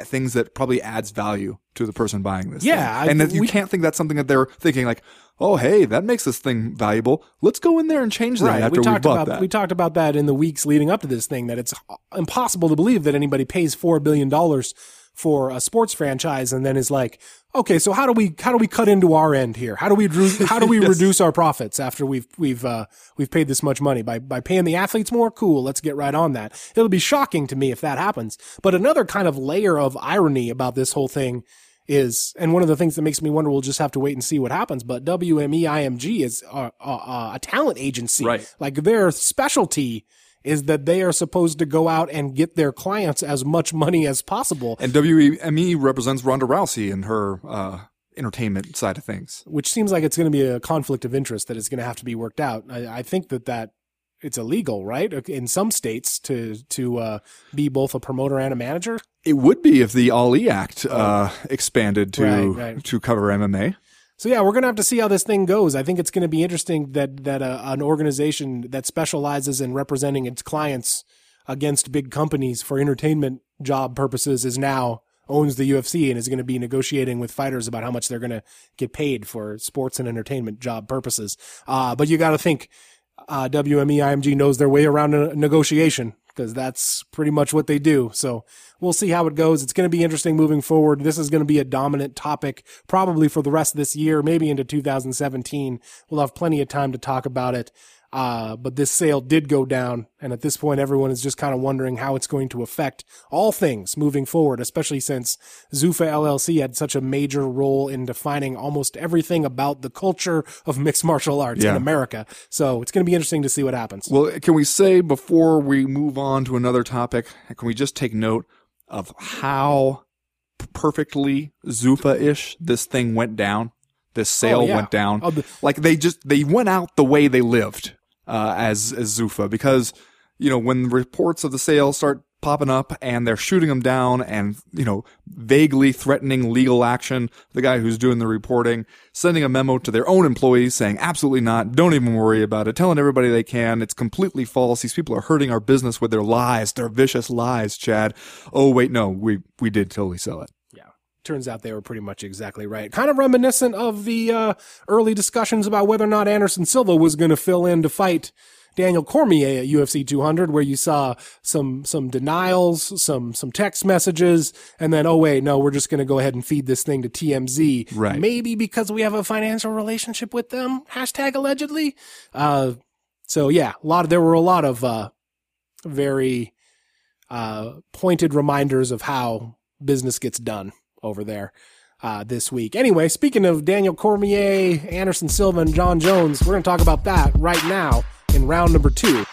things that probably adds value to the person buying this Yeah, thing. I- and that you we- can't think that's something that they're thinking like oh hey that makes this thing valuable let's go in there and change that after we we, talked bought about that we talked about that in the weeks leading up to this thing that it's impossible to believe that anybody pays 4 billion dollars for a sports franchise and then is like okay so how do we how do we cut into our end here? How do we [laughs] how do we reduce our profits after we've we've uh we've paid this much money? By by paying the athletes more? Cool let's get right on that. It'll be shocking to me if that happens. But another kind of layer of irony about this whole thing is, and one of the things that makes me wonder, we'll just have to wait and see what happens. But WME IMG is a, a, a talent agency, Right. Like their specialty is that they are supposed to go out and get their clients as much money as possible, and WME represents Ronda Rousey and her uh, entertainment side of things. which seems like it's going to be a conflict of interest that is going to have to be worked out. I, I think that that it's illegal, right? In some states to to uh, be both a promoter and a manager. It would be if the Ali Act uh, expanded to Right, right. to cover MMA. So yeah, we're gonna have to see how this thing goes. I think it's gonna be interesting that that uh, an organization that specializes in representing its clients against big companies for entertainment job purposes is now owns the UFC and is going to be negotiating with fighters about how much they're going to get paid for sports and entertainment job purposes. Uh, but you got to think uh, WME IMG knows their way around a negotiation because that's pretty much what they do. So we'll see how it goes. It's going to be interesting moving forward. This is going to be a dominant topic probably for the rest of this year, maybe into 2017. We'll have plenty of time to talk about it. Uh, but this sale did go down. And at this point, everyone is just kind of wondering how it's going to affect all things moving forward, especially since Zuffa LLC had such a major role in defining almost everything about the culture of mixed martial arts Yeah. in America. So it's going to be interesting to see what happens. Well, can we say before we move on to another topic, can we just take note of how perfectly Zuffa-ish this thing went down? This sale Oh, yeah. went down. Oh, the- like they just they went out the way they lived uh, as as Zuffa. Because you know when reports of the sale start popping up and they're shooting them down and you know vaguely threatening legal action the guy who's doing the reporting sending a memo to their own employees saying absolutely not. Don't even worry about it. Telling everybody they can. It's completely false. These people are hurting our business with their lies their vicious lies chad. Oh wait no. We we did totally sell it turns out they were pretty much exactly right. Kind of reminiscent of the uh, early discussions about whether or not Anderson Silva was going to fill in to fight Daniel Cormier at UFC 200, where you saw some some denials, some some text messages, and then oh wait, no, we're just going to go ahead and feed this thing to TMZ, Right. Maybe because we have a financial relationship with them. Hashtag allegedly. Uh, so yeah, a lot of there were a lot of uh, very uh, pointed reminders of how business gets done over there uh, this week. Anyway, speaking of Daniel Cormier, Anderson Silva, and Jon Jones, we're going to talk about that right now in round number two.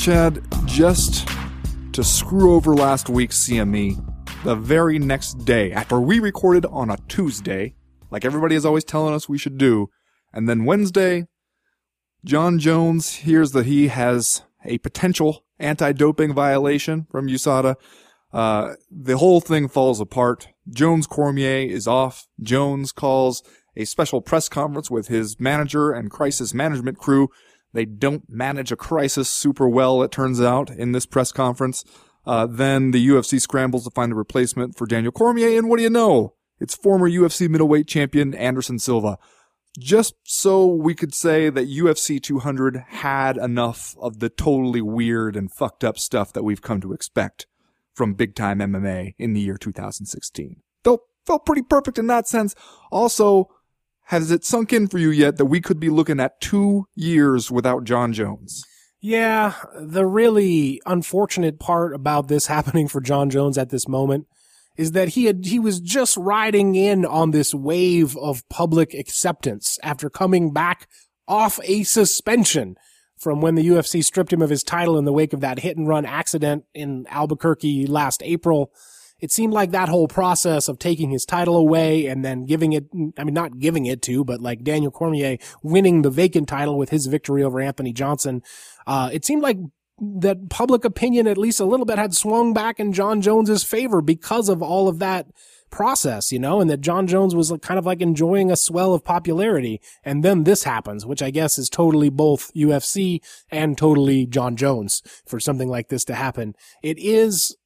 Chad, just to screw over last week's CME, the very next day, after we recorded on a Tuesday, like everybody is always telling us we should do, and then Wednesday, Jon Jones hears that he has a potential anti-doping violation from USADA. Uh, the whole thing falls apart. Jones Cormier is off. Jones calls a special press conference with his manager and crisis management crew. They don't manage a crisis super well, it turns out, in this press conference. Uh, then the UFC scrambles to find a replacement for Daniel Cormier, and what do you know? It's former UFC middleweight champion Anderson Silva. Just so we could say that UFC 200 had enough of the totally weird and fucked up stuff that we've come to expect from big time MMA in the year 2016. Felt, felt pretty perfect in that sense. Also, has it sunk in for you yet that we could be looking at two years without Jon Jones? Yeah, the really unfortunate part about this [laughs] happening for Jon Jones at this moment is that he had he was just riding in on this wave of public acceptance after coming back off a suspension from when the UFC stripped him of his title in the wake of that hit and run accident in Albuquerque last April. It seemed like that whole process of taking his title away and then giving it, I mean, not giving it to, but like Daniel Cormier winning the vacant title with his victory over Anthony Johnson. Uh, it seemed like that public opinion, at least a little bit, had swung back in Jon Jones's favor because of all of that process, you know, and that Jon Jones was kind of like enjoying a swell of popularity. And then this happens, which I guess is totally both UFC and totally Jon Jones for something like this to happen. It is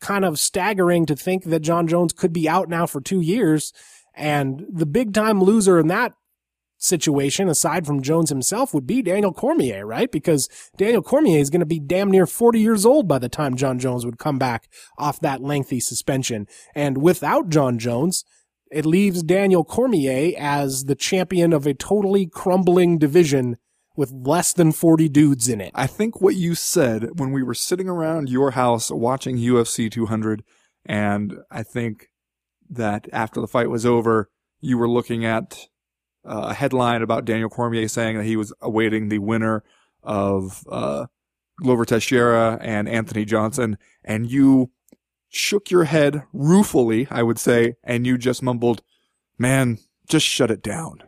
kind of staggering to think that Jon Jones could be out now for two years. And the big time loser in that situation, aside from Jones himself, would be Daniel Cormier, right? Because Daniel Cormier is going to be damn near 40 years old by the time Jon Jones would come back off that lengthy suspension. And without Jon Jones, it leaves Daniel Cormier as the champion of a totally crumbling division with less than 40 dudes in it. I think what you said when we were sitting around your house watching UFC 200, and I think that after the fight was over, you were looking at uh, a headline about Daniel Cormier saying that he was awaiting the winner of uh, Glover Teixeira and Anthony Johnson, and you shook your head ruefully, I would say, and you just mumbled, "Man, just shut it down.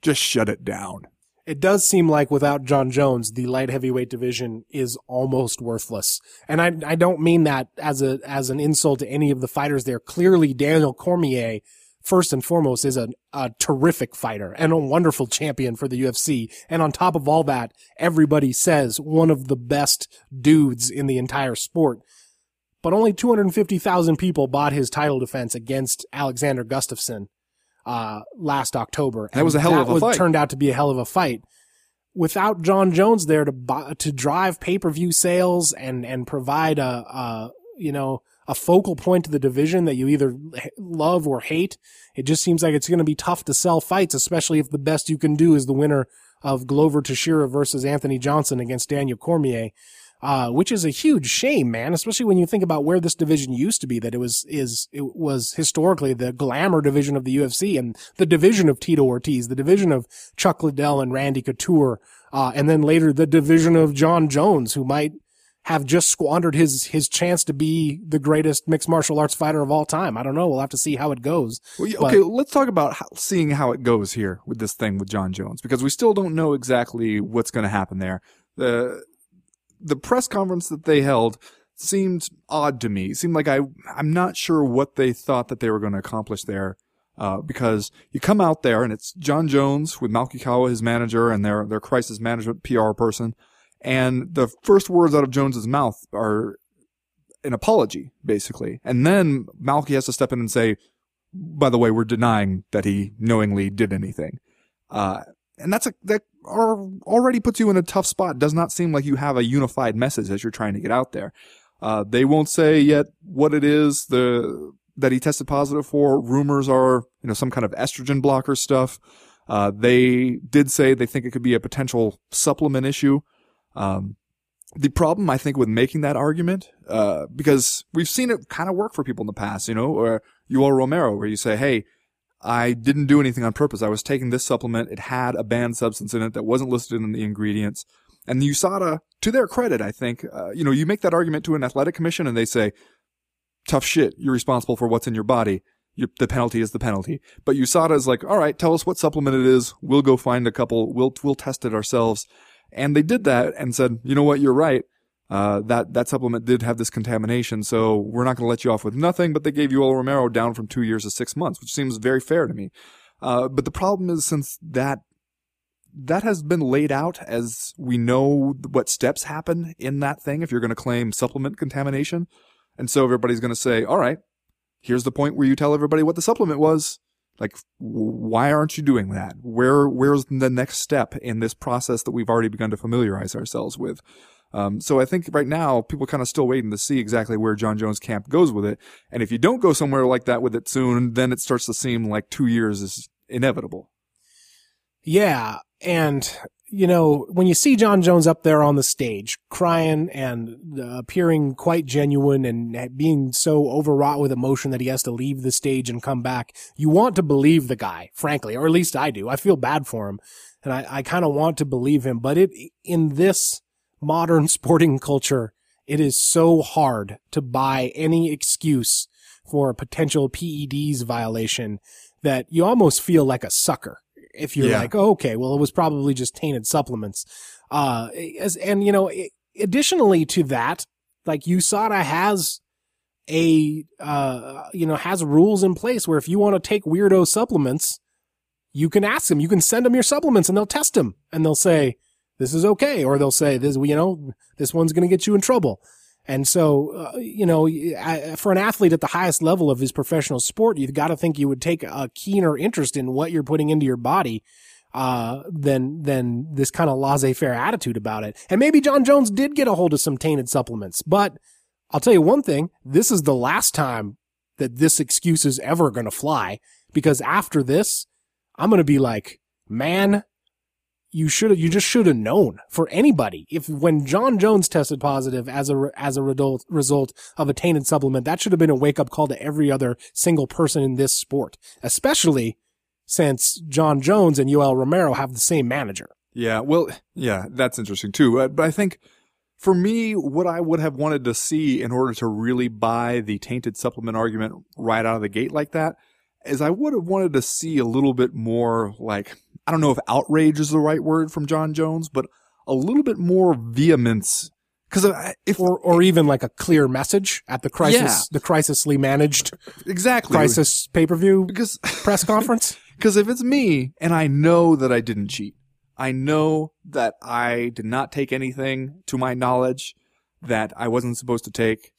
Just shut it down." It does seem like without Jon Jones, the light heavyweight division is almost worthless. And I, I don't mean that as a, as an insult to any of the fighters there. Clearly, Daniel Cormier, first and foremost, is a, a terrific fighter and a wonderful champion for the UFC. And on top of all that, everybody says one of the best dudes in the entire sport. But only 250,000 people bought his title defense against Alexander Gustafsson uh, last October. And That was a hell of a was- fight. Turned out to be a hell of a fight. Without Jon Jones there to buy, to drive pay per view sales and and provide a, a you know a focal point to the division that you either love or hate, it just seems like it's going to be tough to sell fights, especially if the best you can do is the winner of Glover Teixeira versus Anthony Johnson against Daniel Cormier uh, which is a huge shame, man. Especially when you think about where this division used to be. That it was is it was historically the glamour division of the UFC and the division of Tito Ortiz, the division of Chuck Liddell and Randy Couture, uh, and then later the division of Jon Jones, who might have just squandered his his chance to be the greatest mixed martial arts fighter of all time. I don't know. We'll have to see how it goes. Well, yeah, okay, let's talk about how, seeing how it goes here with this thing with Jon Jones because we still don't know exactly what's going to happen there. The the press conference that they held seemed odd to me. It seemed like I I'm not sure what they thought that they were going to accomplish there. Uh, because you come out there and it's Jon Jones with Malki Kawa, his manager, and their their crisis management PR person, and the first words out of Jones's mouth are an apology, basically, and then Malki has to step in and say, by the way, we're denying that he knowingly did anything. Uh, and that's a, that are, already puts you in a tough spot. Does not seem like you have a unified message as you're trying to get out there. Uh, they won't say yet what it is, the, that he tested positive for. Rumors are, you know, some kind of estrogen blocker stuff. Uh, they did say they think it could be a potential supplement issue. Um, the problem I think with making that argument, uh, because we've seen it kind of work for people in the past, you know, or Yoel Romero, where you say, Hey, I didn't do anything on purpose. I was taking this supplement. It had a banned substance in it that wasn't listed in the ingredients. And the USADA, to their credit, I think, uh, you know, you make that argument to an athletic commission and they say, tough shit. You're responsible for what's in your body. The penalty is the penalty. But USADA is like, all right, tell us what supplement it is. We'll go find a couple. We'll, we'll test it ourselves. And they did that and said, you know what? You're right. Uh, that, that supplement did have this contamination. So we're not going to let you off with nothing, but they gave Yoel Romero down from two years to six months, which seems very fair to me. Uh, but the problem is since that, that has been laid out as we know what steps happen in that thing if you're going to claim supplement contamination. And so everybody's going to say, all right, here's the point where you tell everybody what the supplement was. Like, why aren't you doing that? Where, where's the next step in this process that we've already begun to familiarize ourselves with? Um, so I think right now people kind of still waiting to see exactly where Jon Jones camp goes with it. And if you don't go somewhere like that with it soon, then it starts to seem like two years is inevitable. Yeah. And, you know, when you see Jon Jones up there on the stage crying and uh, appearing quite genuine and being so overwrought with emotion that he has to leave the stage and come back, you want to believe the guy, frankly, or at least I do. I feel bad for him and I, I kind of want to believe him, but it, in this modern [laughs] sporting culture, it is so hard to buy any excuse for a potential PEDs violation that you almost feel like a sucker if you're Yeah. like, oh, okay, well, it was probably just tainted supplements. Uh, as, and you know, additionally to that, like USADA has a, uh, you know, has rules in place where if you want to take weirdo supplements, you can ask them, you can send them your supplements and they'll test them and they'll say, this is okay. Or they'll say, this, you know, this one's going to get you in trouble. And so, uh, you know, for an athlete at the highest level of his professional sport, you've got to think you would take a keener interest in what you're putting into your body, uh, than, than this kind of laissez-faire attitude about it. And maybe Jon Jones did get a hold of some tainted supplements, but I'll tell you one thing. This is the last time that this excuse is ever going to fly because after this, I'm going to be like, man, you should you just should have known for anybody. If when Jon Jones tested positive as a, as a result, result of a tainted supplement, that should have been a wake up call to every other single person in this sport, especially since Jon Jones and Yoel Romero have the same manager. Yeah, well, yeah, that's interesting too. Uh, but I think for me, what I would have wanted to see in order to really buy the tainted supplement argument right out of the gate like that is I would have wanted to see a little bit more like I don't know if outrage is the right word from Jon Jones, but a little bit more vehemence. Because if or or even like a clear message at the crisis Yeah. the crisisly managed exactly crisis pay per view because [laughs] press conference. Because if it's me and I know that I didn't cheat, I know that I did not take anything to my knowledge that I wasn't supposed to take,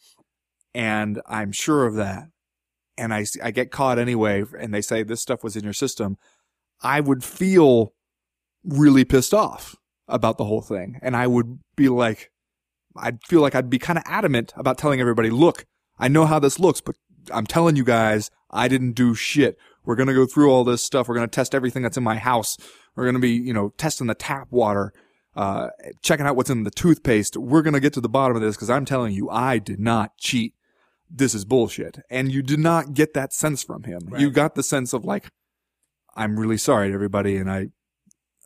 and I'm sure of that, and I, I get caught anyway, and they say this stuff was in your system, I would feel really pissed off about the whole thing. And I would be like, I'd feel like I'd be kind of adamant about telling everybody, look, I know how this looks, but I'm telling you guys, I didn't do shit. We're going to go through all this stuff. We're going to test everything that's in my house. We're going to be, you know, testing the tap water, uh, checking out what's in the toothpaste. We're going to get to the bottom of this because I'm telling you, I did not cheat. This is bullshit. And you did not get that sense from him. You got the sense of like, I'm really sorry to everybody and I,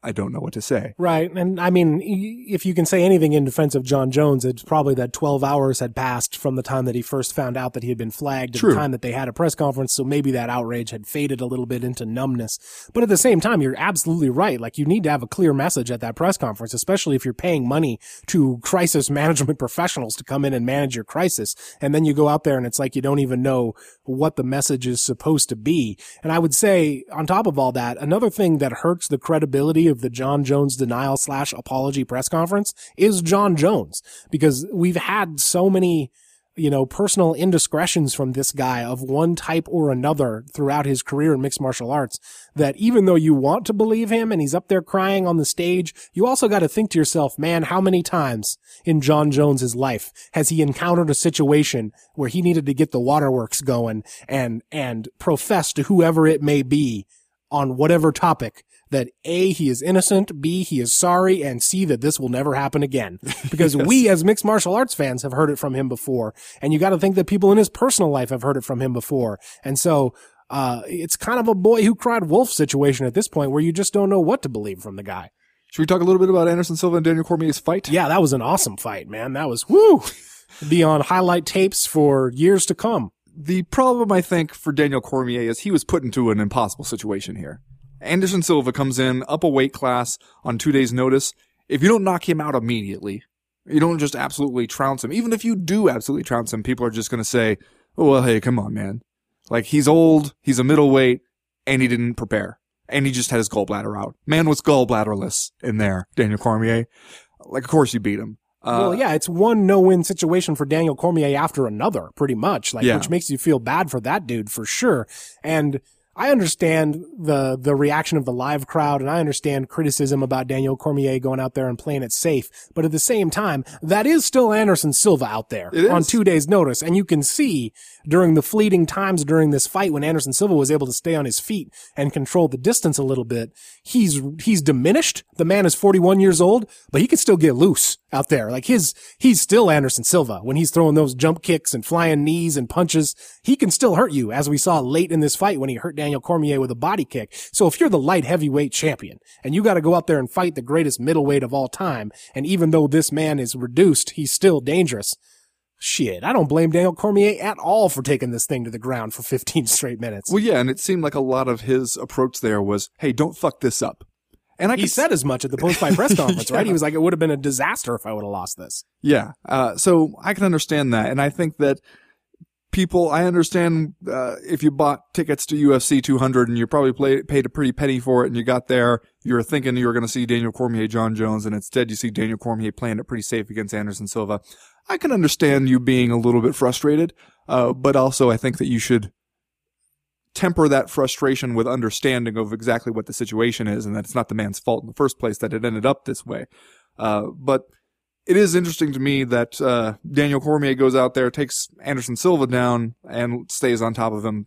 I don't know what to say. Right. And I mean, if you can say anything in defense of Jon Jones, it's probably that 12 hours had passed from the time that he first found out that he had been flagged to True. the time that they had a press conference. So maybe that outrage had faded a little bit into numbness. But at the same time, you're absolutely right. Like you need to have a clear message at that press conference, especially if you're paying money to crisis [laughs] management professionals to come in and manage your crisis. And then you go out there and it's like you don't even know what the message is supposed to be. And I would say on top of all that, another thing that hurts the credibility of the Jon Jones denial slash apology press conference is Jon Jones because we've had so many you know, personal indiscretions from this guy of one type or another throughout his career in mixed martial arts that even though you want to believe him and he's up there crying on the stage, you also got to think to yourself, man, how many times in Jon Jones's life has he encountered a situation where he needed to get the waterworks going and, and profess to whoever it may be on whatever topic that A, he is innocent, B, he is sorry, and C, that this will never happen again. Because [laughs] we as mixed martial arts fans have heard it from him before. And you got to think that people in his personal life have heard it from him before. And so, uh, it's kind of a boy who cried wolf situation at this point where you just don't know what to believe from the guy. Should we talk a little bit about Anderson Silva and Daniel Cormier's fight? Yeah, that was an awesome fight, man. That was, woo! [laughs] Be on highlight tapes for years to come. The problem, I think, for Daniel Cormier is he was put into an impossible situation here. Anderson Silva comes in up a weight class on two days' notice. If you don't knock him out immediately, you don't just absolutely trounce him. Even if you do absolutely trounce him, people are just going to say, oh, well, hey, come on, man. Like, he's old, he's a middleweight, and he didn't prepare. And he just had his gallbladder out. Man was gallbladderless in there, Daniel Cormier. Like, of course you beat him. Uh, well, yeah, it's one no-win situation for Daniel Cormier after another, pretty much. Like, Yeah. which makes you feel bad for that dude for sure. And I understand the the reaction of the live crowd, and I understand criticism about Daniel Cormier going out there and playing it safe. But at the same time, that is still Anderson Silva out there on two days' notice, and you can see during the fleeting times during this fight when Anderson Silva was able to stay on his feet and control the distance a little bit, he's he's diminished. The man is 41 years old, but he can still get loose out there. Like his he's still Anderson Silva when he's throwing those jump kicks and flying knees and punches. He can still hurt you, as we saw late in this fight when he hurt Daniel Cormier with a body kick. So if you're the light heavyweight champion and you got to go out there and fight the greatest middleweight of all time, and even though this man is reduced, he's still dangerous. Shit, I don't blame Daniel Cormier at all for taking this thing to the ground for [laughs] 15 straight minutes. well, yeah, and it seemed like a lot of his approach there was, hey, don't fuck this up. And I He said as much at the post-fight press [laughs] conference, right? He was like, it would have been a disaster if I would have lost this. Yeah. Uh, so I can understand that. And I think that people, I understand, uh, if you bought tickets to UFC 200 and you probably play, paid a pretty penny for it and you got there, you were thinking you were going to see Daniel Cormier, Jon Jones, and instead you see Daniel Cormier playing it pretty safe against Anderson Silva. I can understand you being a little bit frustrated. Uh, but also I think that you should temper that frustration with understanding of exactly what the situation is and that it's not the man's fault in the first place that it ended up this way. Uh, but it is interesting to me that uh, Daniel Cormier goes out there, takes Anderson Silva down, and stays on top of him,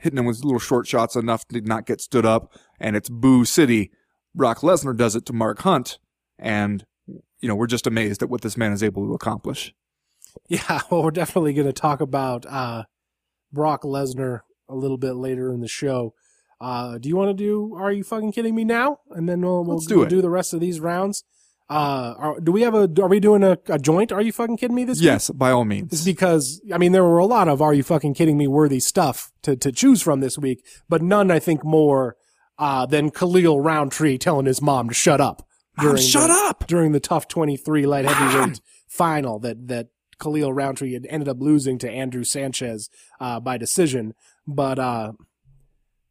hitting him with little short shots enough to not get stood up. And it's Boo City. Brock Lesnar does it to Mark Hunt, and you know we're just amazed at what this man is able to accomplish. Yeah, [laughs] well, we're definitely going to talk about uh, Brock Lesnar a little bit later in the show. Uh, do you want to do Are You Fucking Kidding Me now? And then we'll, we'll Let's do we'll do the rest of these rounds. Uh, are, do we have a, are we doing a, a joint? Are you fucking kidding me this week? Yes, by all It's means. because, I mean, there were a lot of Are You Fucking Kidding Me worthy stuff to, to choose from this week, but none, I think, more uh, than Khalil Rountree telling his mom to shut up. Mom, shut the, up! during the TUF 23 light heavyweight final that, that Khalil Rountree had ended up losing to Andrew Sanchez, uh, by decision. But, uh,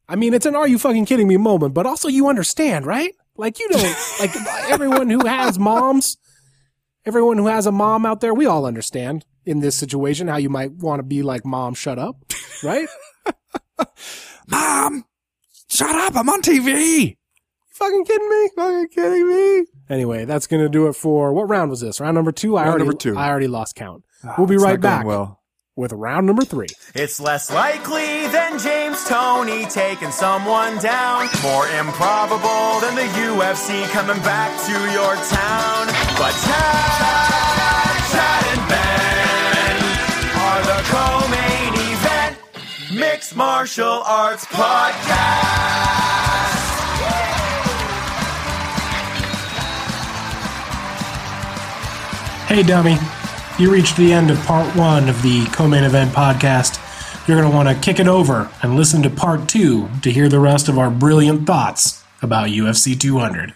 I mean, it's an are you fucking kidding me moment, but also you understand, right? Like you don't, like everyone who has moms, everyone who has a mom out there, we all understand in this situation how you might want to be like, mom, shut up, right? [laughs] Mom, shut up! I'm on TV. You fucking kidding me? Fucking kidding me? Anyway, that's gonna do it for what round was this? Round number two. I Round already, number two. I already lost count. Ah, we'll be right back Well, with round number three. It's less likely than James Toney taking someone down. More improbable than the UFC coming back to your town. But Chad, Chad and Ben are the co-main event mixed martial arts podcast. Hey, dummy. You reached the end of part one of the co main event podcast. You're going to want to kick it over and listen to part two to hear the rest of our brilliant thoughts about UFC 200.